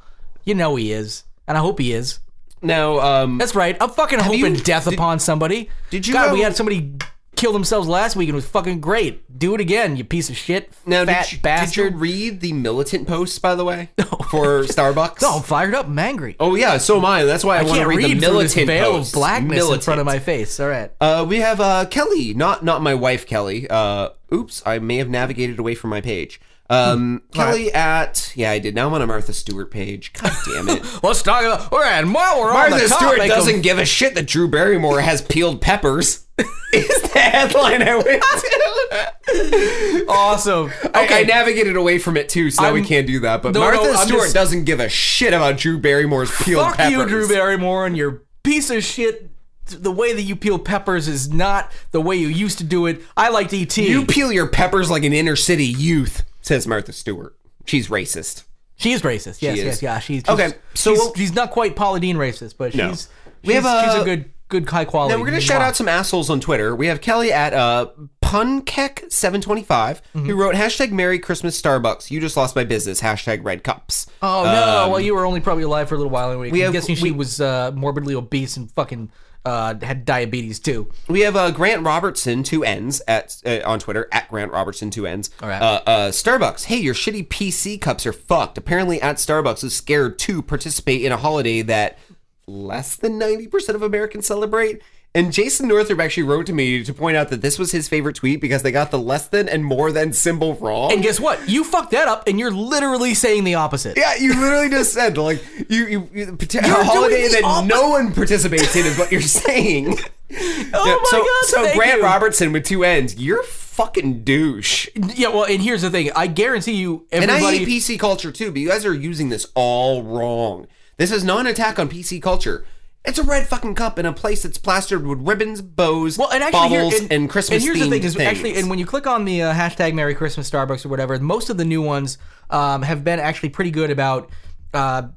You know he is, and I hope he is. Now, um, That's right. I'm fucking hoping you- death did- upon somebody. did you God, we had somebody kill themselves last week and it was fucking great. Do it again, you piece of shit. now fat did, you, did you read the militant posts, by the way, for Starbucks? No, I'm fired up. I'm angry. Oh yeah, so am I. That's why I, I want to can't read, read the through this militant veil posts. of blackness in front of my face. All right. Uh, we have uh, Kelly, not not my wife Kelly. Uh, oops, I may have navigated away from my page. Um, Kelly at yeah, I did. Now I'm on a Martha Stewart page. God damn it. Let's talk about. All right, while we're on Martha the Stewart topic doesn't Of, give a shit that Drew Barrymore has peeled peppers. is the headline I went to. awesome. I, I navigated away from it too, so now we can't do that. But No, no, Martha I'm Stewart just- doesn't give a shit about Drew Barrymore's peeled Fuck peppers. Fuck you, Drew Barrymore, and your piece of shit. The way that you peel peppers is not the way you used to do it. I liked ET. You peel your peppers like an inner city youth, says Martha Stewart. She's racist. She is racist. Yes, She yes, is. yeah. She's, she's Okay, so she's, she's not quite Paula Deen racist, but she's No. she's, We have she's a- a good good high quality. Now we're gonna shout out some assholes on Twitter. We have Kelly at uh Punkek725 Mm-hmm. who wrote hashtag Merry Christmas Starbucks. You just lost my business. Hashtag red cups. Oh no! well, you were only probably alive for a little while anyway. we I'm have- guessing she we- was uh, morbidly obese and fucking uh, had diabetes too. We have uh, Grant Robertson two ends at uh, on Twitter at Grant Robertson two ends. All right. Uh, uh, Starbucks. Hey, your shitty PC cups are fucked. Apparently, at Starbucks is scared to participate in a holiday that less than ninety percent of Americans celebrate. And Jason Northrup actually wrote to me to point out that this was his favorite tweet because they got the less than and more than symbol wrong. And guess what? You fucked that up, and you're literally saying the opposite. Yeah, you literally just said like you you, you a holiday that opposite. no one participates in is what you're saying. Oh my so God, so thank Grant you. Robertson with two ends, you're fucking douche. Yeah. Well, and here's the thing. I guarantee you, And I hate PC culture too, but you guys are using this all wrong. This is not an attack on PC culture. It's a red fucking cup in a place that's plastered with ribbons, bows, well, and actually, here- and, and, Christmas And here's the thing: is things. actually, and when you click on the uh, hashtag Merry Christmas Starbucks or whatever, most of the new ones um, have been actually pretty good about. Uh,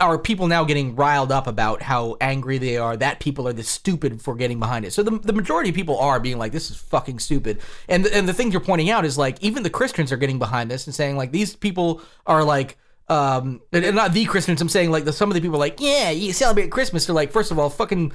are people now getting riled up about how angry they are that people are this stupid for getting behind it? So the, the majority of people are being like, "This is fucking stupid," and the, and the thing you're pointing out is like even the Christians are getting behind this and saying like these people are like um and and not the Christians. I'm saying like the, some of the people are like, yeah, you celebrate Christmas. They're like, first of all, fucking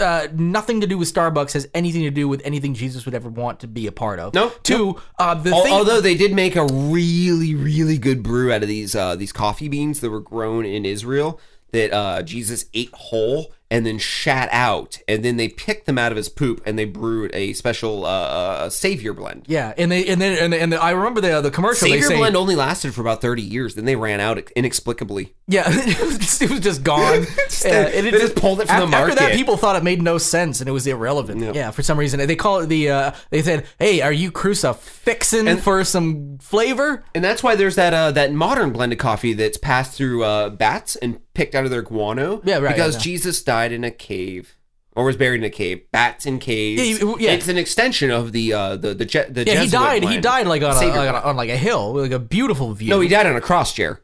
uh, nothing to do with Starbucks has anything to do with anything Jesus would ever want to be a part of. No, Two, uh, the Al- thing. Although they did make a really, really good brew out of these uh, these coffee beans that were grown in Israel that uh, Jesus ate whole and then shat out, and then they picked them out of his poop and they brewed a special uh, uh, savior blend. Yeah, and they and then and, and I remember the the commercial. they Savior say, blend only lasted for about thirty years, then they ran out inexplicably. Yeah, it was just, it was just gone. Yeah, and they just pulled it from after, the After that, people thought it made no sense and it was irrelevant. Yeah, for some reason they call it the. Uh, they said, "Hey, are you crucifixing And- for some flavor?" And that's why there's that uh, that modern blended coffee that's passed through uh, bats and picked out of their guano. Yeah, right, Because yeah, no. Jesus died in a cave. Or was buried in a cave. Bats in caves. Yeah, you- yeah. It's an extension of the uh, the the, Je- the Yeah, he Jesuit died. He died like on a, Savior like on, a, on like a hill, like a beautiful view. No, he died on a cross chair.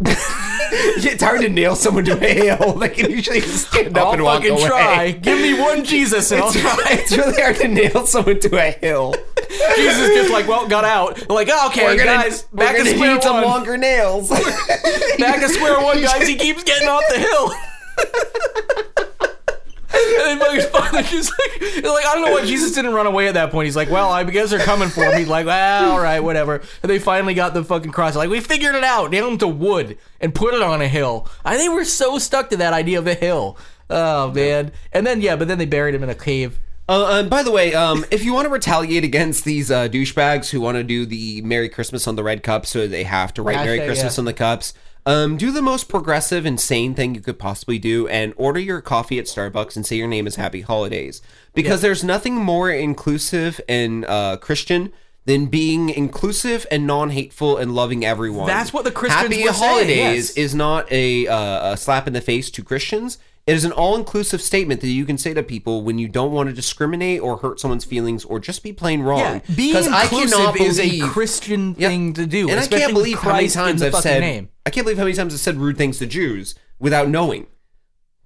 it's hard to nail someone to a hill. They can usually just stand up I'll and walk fucking away. try. Give me one Jesus and I'll It's, try. it's really hard to nail someone to a hill. Jesus just like, well, got out. Like, oh, okay, guys, we're back to gonna square need some one. longer nails. Back to square one, guys. He keeps getting off the hill. And then fucking finally just like, like, I don't know why Jesus didn't run away at that point. He's like, well, I guess they're coming for me. Like, well, all right, whatever. And they finally got the fucking cross. Like, we figured it out. Nailed him to wood and put it on a hill. I think we're so stuck to that idea of a hill. Oh man. And then yeah, but then they buried him in a cave. Uh, and by the way, um, if you want to retaliate against these uh, douchebags who want to do the Merry Christmas on the red cup, so they have to write Merry Christmas yeah. on the cups, um, do the most progressive, insane thing you could possibly do, and order your coffee at Starbucks and say your name is Happy Holidays, because there's nothing more inclusive and uh, Christian. Than being inclusive and non-hateful and loving everyone. That's what the Christians Happy were saying, Holidays yes. is not a, uh, a slap in the face to Christians. It is an all-inclusive statement that you can say to people when you don't want to discriminate or hurt someone's feelings or just be plain wrong. Yeah, being I inclusive cannot is a Christian thing to do, and I can't believe how many times I've said. name. I can't believe how many times I've said rude things to Jews without knowing.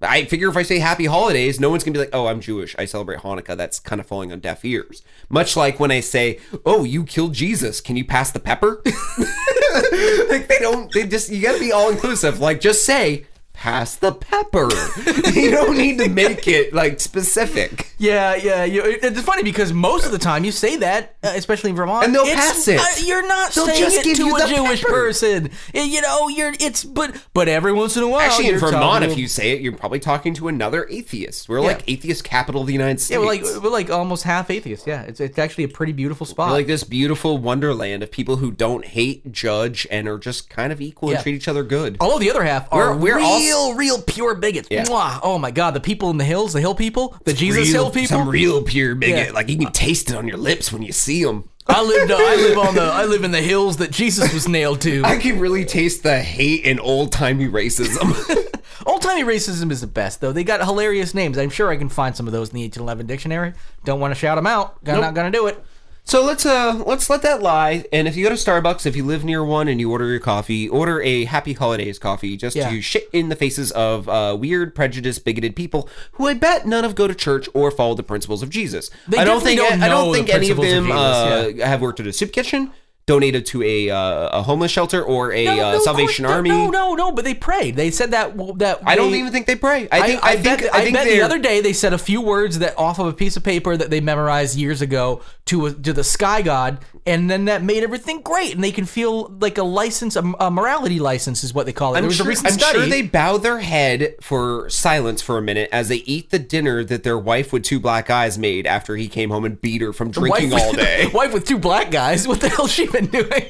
I figure if I say Happy Holidays, no one's gonna be like, "Oh, I'm Jewish. I celebrate Hanukkah." That's kind of falling on deaf ears. Much like when I say, "Oh, you killed Jesus. Can you pass the pepper?" like they don't. They just you gotta be all inclusive. Like just say. Pass the pepper. you don't need to make it like specific. Yeah, yeah. You, it's funny because most of the time you say that, uh, especially in Vermont, And they'll it's- pass it. uh, you're not They'll saying just it give to you a Jewish pepper. person. You know, you're it's but but every once in a while, Actually, in Vermont, if you say it, you're probably talking to another atheist. We're Yeah. like atheist capital of the United States. yeah, we're like we're like almost half atheists. Yeah, it's it's actually a pretty beautiful spot. We're like this beautiful wonderland of people who don't hate, judge, and are just kind of equal Yeah. and treat each other good. Although the other half are We're- we're all- real real pure bigots. Yeah. Mwah. Oh my god, the people in the hills, the hill people, the Jesus Real- hill people. some real pure bigot. Yeah. Like you can taste it on your lips when you see them. I lived. Uh, I live on the. I live in the hills that Jesus was nailed to. I can really taste the hate and old timey racism. Old timey racism is the best, though. They got hilarious names. I'm sure I can find some of those in the 1811 dictionary. Don't want to shout them out. I'm not gonna do it. So let's uh let's let that lie. And if you go to Starbucks, if you live near one and you order your coffee, order a Happy Holidays coffee just Yeah. to shit in the faces of uh, weird, prejudiced, bigoted people who I bet none of go to church or follow the principles of Jesus. They I don't think don't I know don't think any of principles of them Jesus, uh, have worked at a soup kitchen, donated to a uh, a homeless shelter or a No, uh, no, of Salvation Army. No, no, no. But they prayed. They said that. that I don't even think they pray. I think I, I, think bet, I think bet the other day they said a few words that off of a piece of paper that they memorized years ago to a, to the sky god, and then that made everything great, and they can feel like a license, a, a morality license is what they call it. I'm there was sure, a recent I'm study. sure they bow their head for silence for a minute as they eat the dinner that their wife with two black eyes made after he came home and beat her from drinking wife all day. wife with two black guys. What the hell she been doing?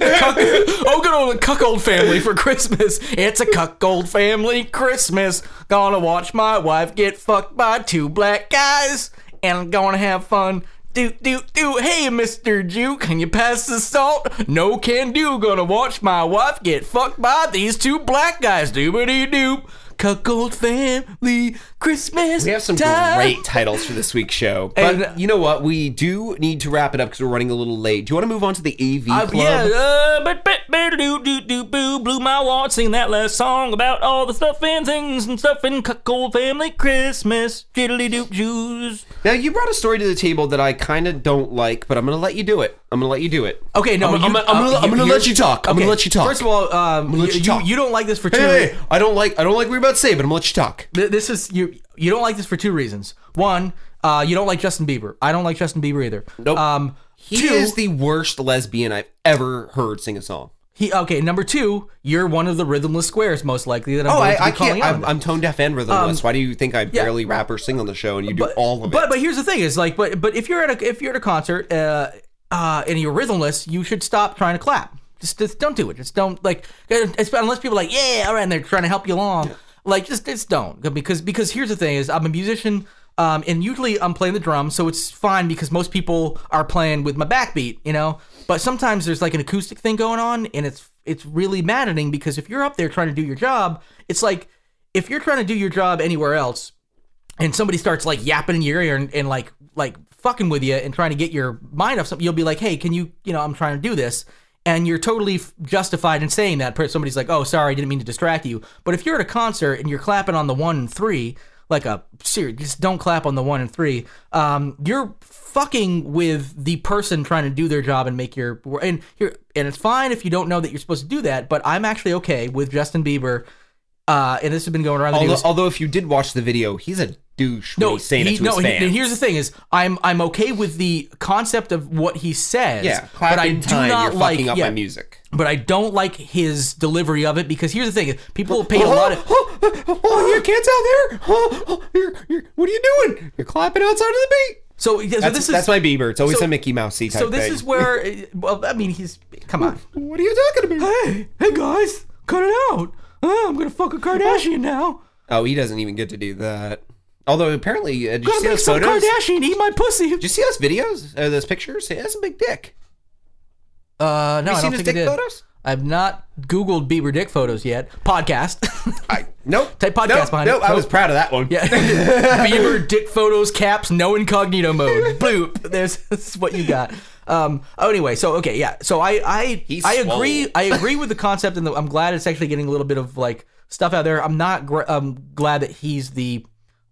Cuck- oh, good old the cuckold family for Christmas. It's a cuckold family Christmas. Gonna watch my wife get fucked by two black guys, and I'm gonna have fun. Do do do. Hey, Mister Jew, can you pass the salt? No can do. Gonna watch my wife get fucked by these two black guys. Doobity doop. Cuckold family Christmas. We have some time. great titles for this week's show. But And- you know what? We do need to wrap it up because we're running a little late. Do you want to move on to the AV Uh, Club? yeah, uh, but but but do do do boo blew my wad singing that last song about all the stuff and things and stuff in cuckold family Christmas diddly doop Jews. Now, you brought a story to the table that I kind of don't like, but I'm going to let you do it. I'm to let you do it. Okay, no, I'm, you, I'm, I'm, gonna, uh, I'm gonna here- let you talk. I'm okay, gonna let you talk. First of all, um, gonna let you, you talk. you don't like this for two. hey, hey, I don't like I don't like what you're about to say, but I'm gonna let you talk. Th- This is you. You don't like this for two reasons. One, uh, you don't like Justin Bieber. I don't like Justin Bieber either. Nope. Um, He two, is the worst lesbian I've ever heard sing a song. He okay. Number two, you're one of the rhythmless squares, most likely that I'm Oh, going to be I calling can't. out I'm. I'm tone deaf and rhythmless. Why do you think I barely rap or sing on the show and you do all of it? But but here's the thing: is like, but but if you're at a if you're at a concert uh, uh, and you're rhythmless, you should stop trying to clap. Just, just don't do it. Just don't like it's, unless people are like yeah, all right, and they're trying to help you along. Like just just don't because because here's the thing: is I'm a musician. Um, and usually I'm playing the drums, so it's fine because most people are playing with my backbeat, you know. But sometimes there's like an acoustic thing going on, and it's it's really maddening because if you're up there trying to do your job, it's like if you're trying to do your job anywhere else, and somebody starts like yapping in your ear and, and like like fucking with you and trying to get your mind off something, you'll be like, hey, can you you know I'm trying to do this, and you're totally f- justified in saying that. Somebody's like, oh, sorry, I didn't mean to distract you. But if you're at a concert and you're clapping on the one and three, like a serious, just don't clap on the one and three. Um, you're fucking with the person trying to do their job and make your and here and it's fine if you don't know that you're supposed to do that. But I'm actually okay with Justin Bieber. Uh, and this has been going around the although, although if you did watch the video, he's a douche. when No, he's saying he- it to no. his fans. and here's the thing: is I'm I'm okay with the concept of what he says. yeah, but I do time. not like fucking up yeah, my music. But I don't like his delivery of it because here's the thing: is people pay a oh, lot of. Oh, oh, oh, your kids out there? Oh, oh, you're, you're, what are you doing? You're clapping outside of the beat. So, so That's, this is that's my Bieber. It's always so- a Mickey Mousey type thing. so this thing. is where well I mean he's come on What are you talking about? hey hey guys cut it out oh, I'm gonna fuck a Kardashian now Oh, he doesn't even get to do that. Although apparently, uh, did you see those photos? Kardashian eat my pussy Did you see those videos? Uh, those pictures? He has a big dick. uh no you I seen don't his think I dick did photos? I've not googled Bieber dick photos yet podcast I nope. Type podcast nope, behind it. nope, I was Nope. proud of that one. Yeah. Bieber dick photos caps no incognito mode. Bloop. There's this is what you got. Um. Oh, anyway. So okay. Yeah. So I I He's I agree. swole. I agree with the concept, and the, I'm glad it's actually getting a little bit of like stuff out there. I'm not. Gr- I'm glad that he's the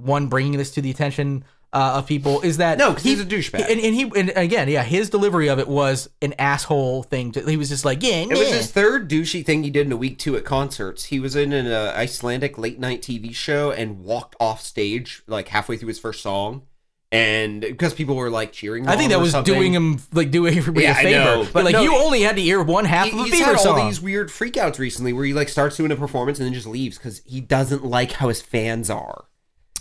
one bringing this to the attention. Uh, of people is that No, 'cause he's a douchebag. and, and he and again yeah his delivery of it was an asshole thing to, he was just like yeah It was his third douchey thing he did in a week two at concerts. He was in an uh, Icelandic late night TV show and walked off stage like halfway through his first song, and because people were like cheering. I think that was something. doing him like doing everybody Yeah, a favor. know, but but like no, you only had to hear one half He- of a He's Bieber had all song. these weird freakouts recently where he like starts doing a performance and then just leaves because he doesn't like how his fans are.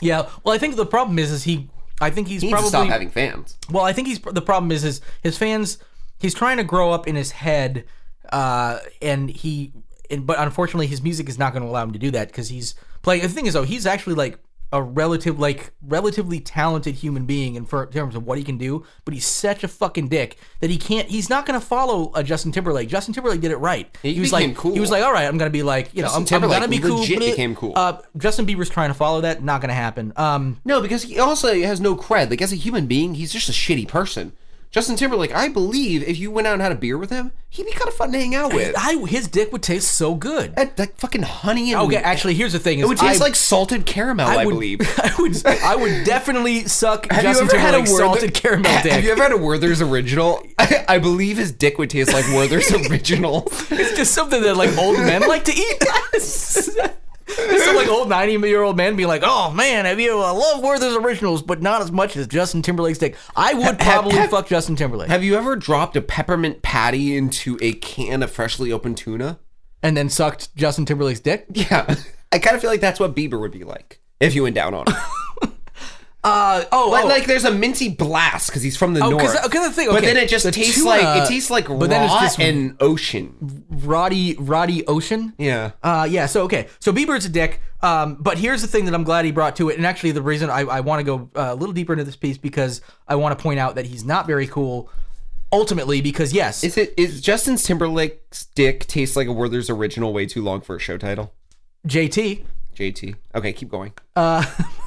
Yeah. Well, I think the problem is, is he. I think he's He needs probably. to stop having fans. well, I think he's the problem is, is his fans. He's trying to grow up in his head, uh, and he. And, but unfortunately, his music is not going to allow him to do that because he's playing. The thing is, though, he's actually like a relative, like relatively talented human being in, terms of what he can do. But he's such a fucking dick that he can't. He's not going to follow a Justin Timberlake. Justin Timberlake did it right. He was became like, cool. he was like, all right, I'm going to be like, you know, Justin I'm, Timberlake I'm going to be cool. legit bleh. became cool. Uh, Justin Bieber's trying to follow that. Not going to happen. Um, No, because he also has no cred. Like as a human being, he's just a shitty person. Justin Timberlake, I believe if you went out and had a beer with him, he'd be kind of fun to hang out with. I, his dick would taste so good. Like fucking honey and Okay, actually, here's the thing: is it would taste I, like salted caramel. I, would, believe. I would, I would definitely suck Have Justin you ever had a Timberlake's Werther- salted caramel dick. Have you ever had a Werther's original? I, I believe his dick would taste like Werther's original. it's just something that like old men like to eat. It's some like old ninety year old man being like, "Oh man, have you uh, love Werther's originals, but not as much as Justin Timberlake's dick." I would probably have- fuck Justin Timberlake Have you ever dropped a peppermint patty into a can of freshly opened tuna? and then sucked Justin Timberlake's dick. Yeah, I kind of feel like that's what Bieber would be like if you went down on him. Uh oh, But oh. like, there's a minty blast because he's from the Oh, north. 'cause- 'cause the thing- but then it just the tastes tuna- like it tastes like but then it's just- and ocean. Roddy Roddy Ocean. Yeah. Uh, yeah. So okay. So Bieber's a dick. Um, but here's the thing that I'm glad he brought to it, and actually the reason I, I want to go uh, a little deeper into this piece because I want to point out that he's not very cool. Ultimately, because yes, Is it is Justin Timberlake's dick tastes like a Werther's original way too long for a show title? JT. JT. Okay, keep going. Uh,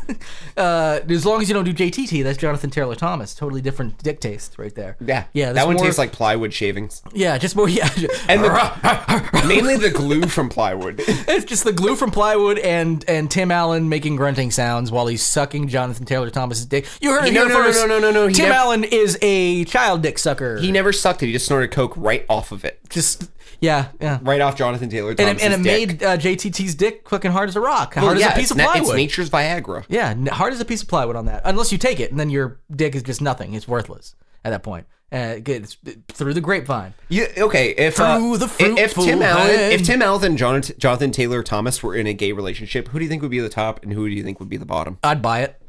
uh, as long as you don't do JTT, that's Jonathan Taylor Thomas. Totally different dick taste right there. Yeah, Yeah. That one more- tastes like plywood shavings, Yeah, just more. Yeah. and the, mainly the glue from plywood. It's just the glue from plywood and and Tim Allen making grunting sounds while he's sucking Jonathan Taylor Thomas's dick. You heard it No, no, no, first. no, no, no, no, he Tim nev- Allen is a child dick sucker. He never sucked it. He just snorted coke right off of it, just yeah, yeah. right off Jonathan Taylor And it, and it dick. made uh, JTT's dick fucking hard as a rock, hard Well, yeah, as a piece it's, of na- plywood. it's nature's Viagra. Yeah, n- hard as a piece of plywood on that. Unless you take it, and then your dick is just nothing. It's worthless at that point. Uh. It's through the grapevine. Yeah, okay. If uh, Through the if- if Tim Allen, if Tim Allen and Jonathan, Jonathan Taylor Thomas were in a gay relationship, who do you think would be the top, and who do you think would be the bottom? I'd buy it.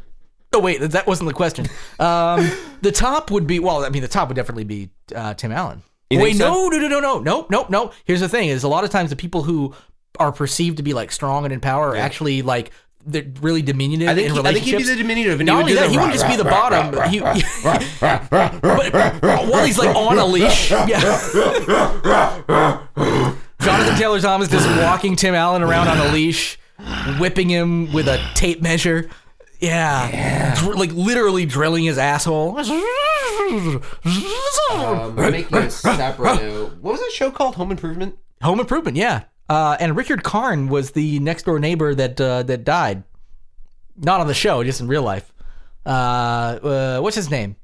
Oh wait, that wasn't the question. Um, the top would be well. I mean, the top would definitely be uh, Tim Allen. You think wait, so? no, no, no, no, no, nope, nope, nope. Here's the thing: is a lot of times the people who are perceived to be like strong and in power are actually like they're really diminutive I think in he, I think he'd be the diminutive, and he Not only that, he wouldn't just be the bottom. rah, he, rah, but, while he's like on a leash, yeah. Jonathan Taylor Thomas just walking Tim Allen around on a leash, whipping him with a tape measure. Yeah, Dr- like literally drilling his asshole. Um, making a. What was that show called? Home Improvement. Home Improvement, yeah. Uh, and Richard Karn was the next door neighbor that uh, that died. Not on the show, just in real life. Uh, uh, what's his name?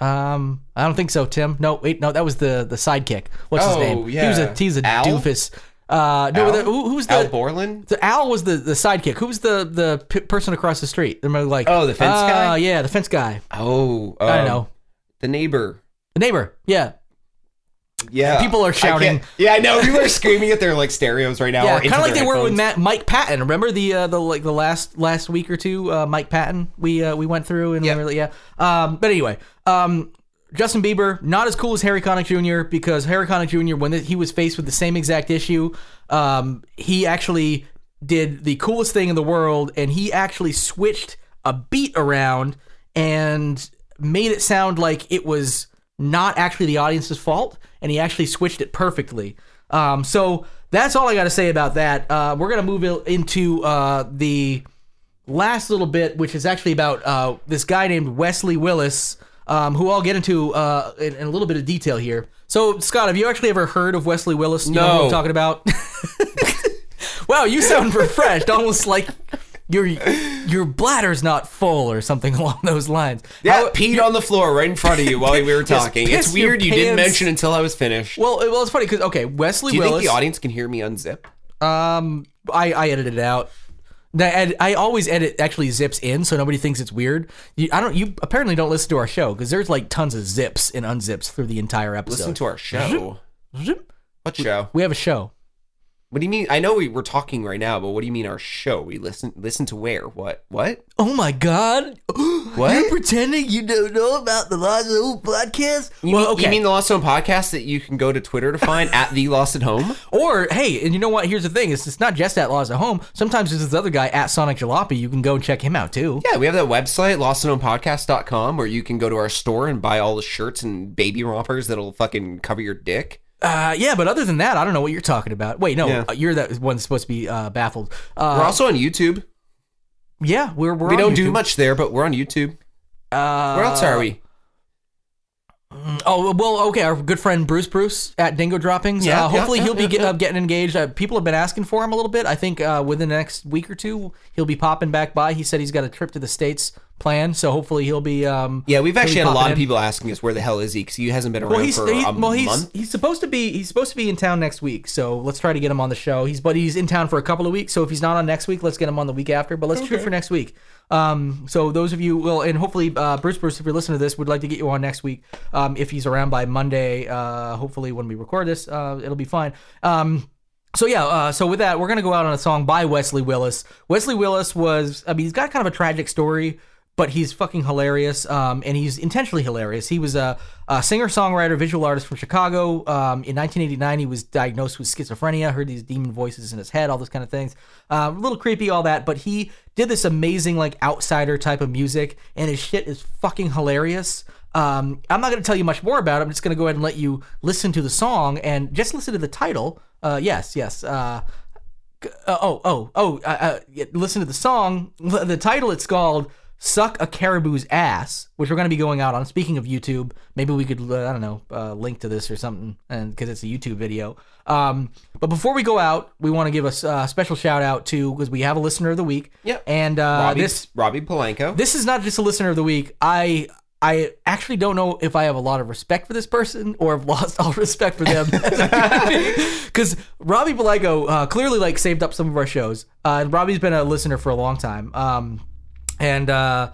Um, I don't think so. Tim. No, wait, no, that was the the sidekick. What's his Oh, name? He was a he's a Al? doofus. Uh, no, Al? the, who, who's the Al Borland. the Al was the, the sidekick. Who was the the p- person across the street? They're like, Oh, the fence uh, guy? Yeah, the fence guy. Oh, I don't um, know. The neighbor. The neighbor. Yeah, Yeah. People are I shouting. can't- Yeah, I know. People are screaming at their like stereos right now. yeah, kind of like they were with. Matt, Mike Patton. Remember the uh, the like the last last week or two, uh, Mike Patton. We uh, we went through and Yeah. really yeah. Um, but anyway, um, Justin Bieber not as cool as Harry Connick Jr. because Harry Connick Jr. when he was faced with the same exact issue, um, he actually did the coolest thing in the world, and he actually switched a beat around and made it sound like it was not actually the audience's fault, and he actually switched it perfectly. Um, so that's all I got to say about that. Uh, we're gonna move into uh, the last little bit, which is actually about uh, this guy named Wesley Willis, um, who I'll get into uh, in, in a little bit of detail here. So, Scott, have you actually ever heard of Wesley Willis? You know who No. I'm talking about. wow, you sound refreshed, almost like your your bladder's not full or something along those lines. Yeah, How- peed on the floor right in front of you while we were talking. It's weird you didn't mention until I was finished. well, it- well, it's funny because okay, Wesley Do you Willis. think the audience can hear me unzip? Um, I, I edited it out. I, I always edit actually zips in so nobody thinks it's weird. You, I don't. You apparently don't listen to our show because there's like tons of zips and unzips through the entire episode. Listen to our show. What show? we have a show. What do you mean? I know we, we're talking right now, but what do you mean our show? We listen listen to where? What? What? Oh my god! What? You're pretending you don't know about the Lost at Home podcast? You, well, mean, okay. you mean the Lost at Home podcast that you can go to Twitter to find at the Lost at Home? or hey, and you know what? Here's the thing: it's, it's not just at Lost at Home. Sometimes there's this other guy at Sonic Jalopy. You can go and check him out too. Yeah, we have that website, lostathomepodcast.com, where you can go to our store and buy all the shirts and baby rompers that'll fucking cover your dick. Uh, yeah, but other than that, I don't know what you're talking about. Wait, no, Yeah. uh, you're that one that's supposed to be uh, baffled. Uh, We're also on YouTube. yeah, we're, we're we on don't do YouTube. much there, but we're on YouTube. Uh, Where else are we? Oh well, okay. Our good friend Bruce Bruce at Dingo Droppings. Yeah, uh, hopefully yeah, he'll be yeah, get, yeah. Uh, getting engaged. Uh, people have been asking for him a little bit. I think uh, within the next week or two he'll be popping back by. He said he's got a trip to the states planned, so hopefully he'll be. Um, Yeah, we've actually had a lot popping of people asking us where the hell is he because he hasn't been around Well, he's for he, a well he's month. he's supposed to be he's supposed to be in town next week. So let's try to get him on the show. He's but he's in town for a couple of weeks. So if he's not on next week, let's get him on the week after. But let's shoot for next week. Um, so those of you will and hopefully uh, Bruce Bruce, if you're listening to this, would like to get you on next week. Um, if he's around by Monday, uh, hopefully when we record this, uh, it'll be fine. Um, so yeah, uh, so with that, we're gonna go out on a song by Wesley Willis. Wesley Willis was, I mean, he's got kind of a tragic story, but he's fucking hilarious, um, and he's intentionally hilarious. He was a, a singer, songwriter, visual artist from Chicago. Um, in 1989, he was diagnosed with schizophrenia, heard these demon voices in his head, all those kind of things. Uh, a little creepy, all that, but he did this amazing like outsider type of music, and his shit is fucking hilarious. Um, I'm not going to tell you much more about it. I'm just going to go ahead and let you listen to the song and just listen to the title. Uh, yes, yes. Uh, uh, oh, oh, oh. Uh, uh, listen to the song. The title it's called "Suck a Caribou's Ass," which we're going to be going out on. Speaking of YouTube, maybe we could uh, I don't know uh, link to this or something, and because it's a YouTube video. Um, but before we go out, we want to give a uh, special shout out to because we have a listener of the week. Yep. And uh, Robbie, this Robbie Polanco. this is not just a listener of the week. I I actually don't know if I have a lot of respect for this person or have lost all respect for them because Robbie Belico uh, clearly like saved up some of our shows. Uh, and Robbie's been a listener for a long time. Um, and uh,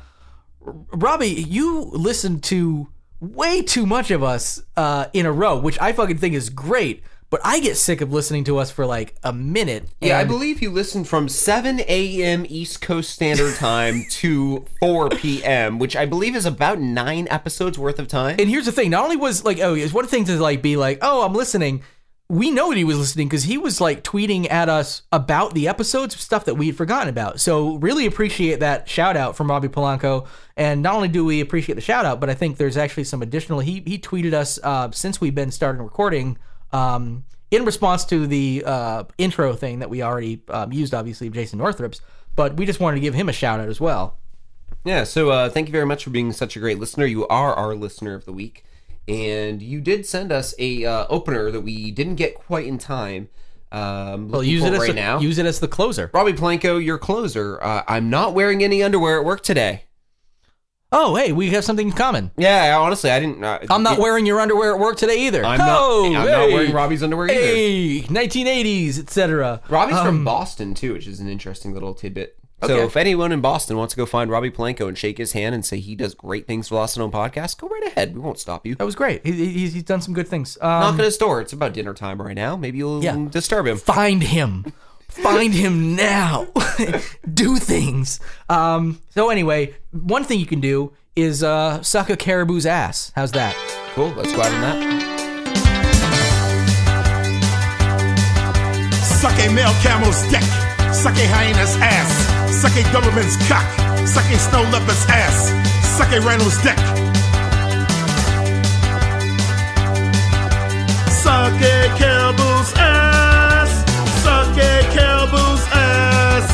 Robbie, you listened to way too much of us uh, in a row, which I fucking think is great. But I get sick of listening to us for like a minute. Yeah, I and- believe you listened from 7 a.m. East Coast Standard Time to 4 p.m., which I believe is about nine episodes worth of time. And here's the thing: not only was like, oh, it's one thing to like be like, oh, I'm listening. We know that he was listening because he was like tweeting at us about the episodes, stuff that we had forgotten about. So really appreciate that shout out from Robbie Polanco. And not only do we appreciate the shout out, but I think there's actually some additional. He he tweeted us uh, since we've been starting recording. Um, in response to the uh, intro thing that we already um, used, obviously, of Jason Northrup's, but we just wanted to give him a shout out as well. Yeah, so uh, thank you very much for being such a great listener. You are our listener of the week, and you did send us a uh, opener that we didn't get quite in time. Um, Well, use it as right now. use it as the closer. Robbie Polanco, your closer. Uh, I'm not wearing any underwear at work today. Oh, hey, we have something in common. Yeah, honestly, I didn't. Uh, I'm not it- wearing your underwear at work today either. I'm oh, not. I'm not hey, wearing Robbie's underwear either. Hey, 1980s, etc. Robbie's from Um, Boston too, which is an interesting little tidbit. So Okay. if anyone in Boston wants to go find Robbie Polanco and shake his hand and say he does great things for Lost at Home podcast, go right ahead. We won't stop you. That was great. He, he- he's, he's done some good things. Um, Knock at his door. It's about dinner time right now. Maybe you'll Yeah. disturb him. find him. Find him now. do things. Um, so anyway, one thing you can do is uh, suck a caribou's ass. How's that? Cool. Let's go out on that. Suck a male camel's dick. Suck a hyena's ass. Suck a Doberman's cock. Suck a snow leopard's ass. Suck a rhino's dick. Suck a caribou's ass. Suck a caribou's ass.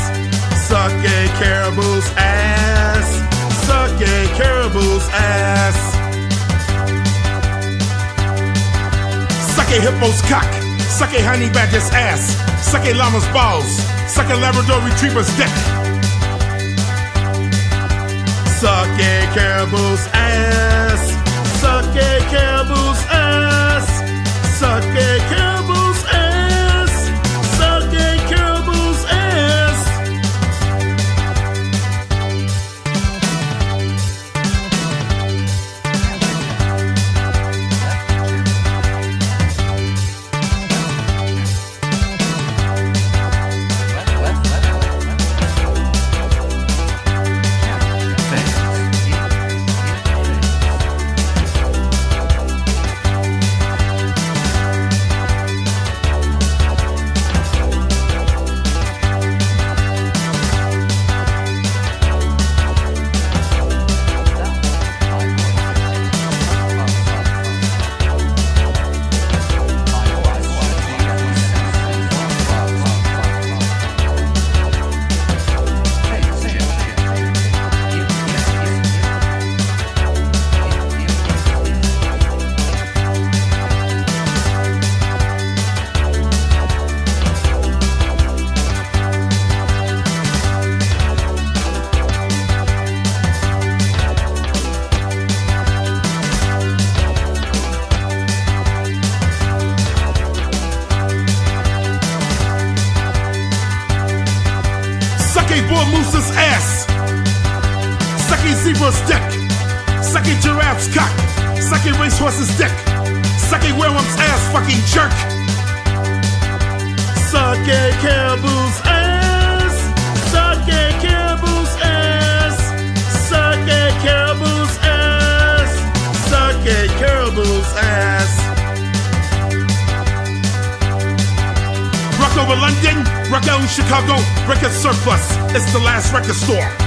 Suck a caribou's ass. Suck a caribou's ass. Suck a hippo's cock. Suck a honey badger's ass. Suck a llama's balls. Suck a Labrador retriever's dick. Suck a caribou's ass. Suck a caribou's ass. Suck a It's the last record store.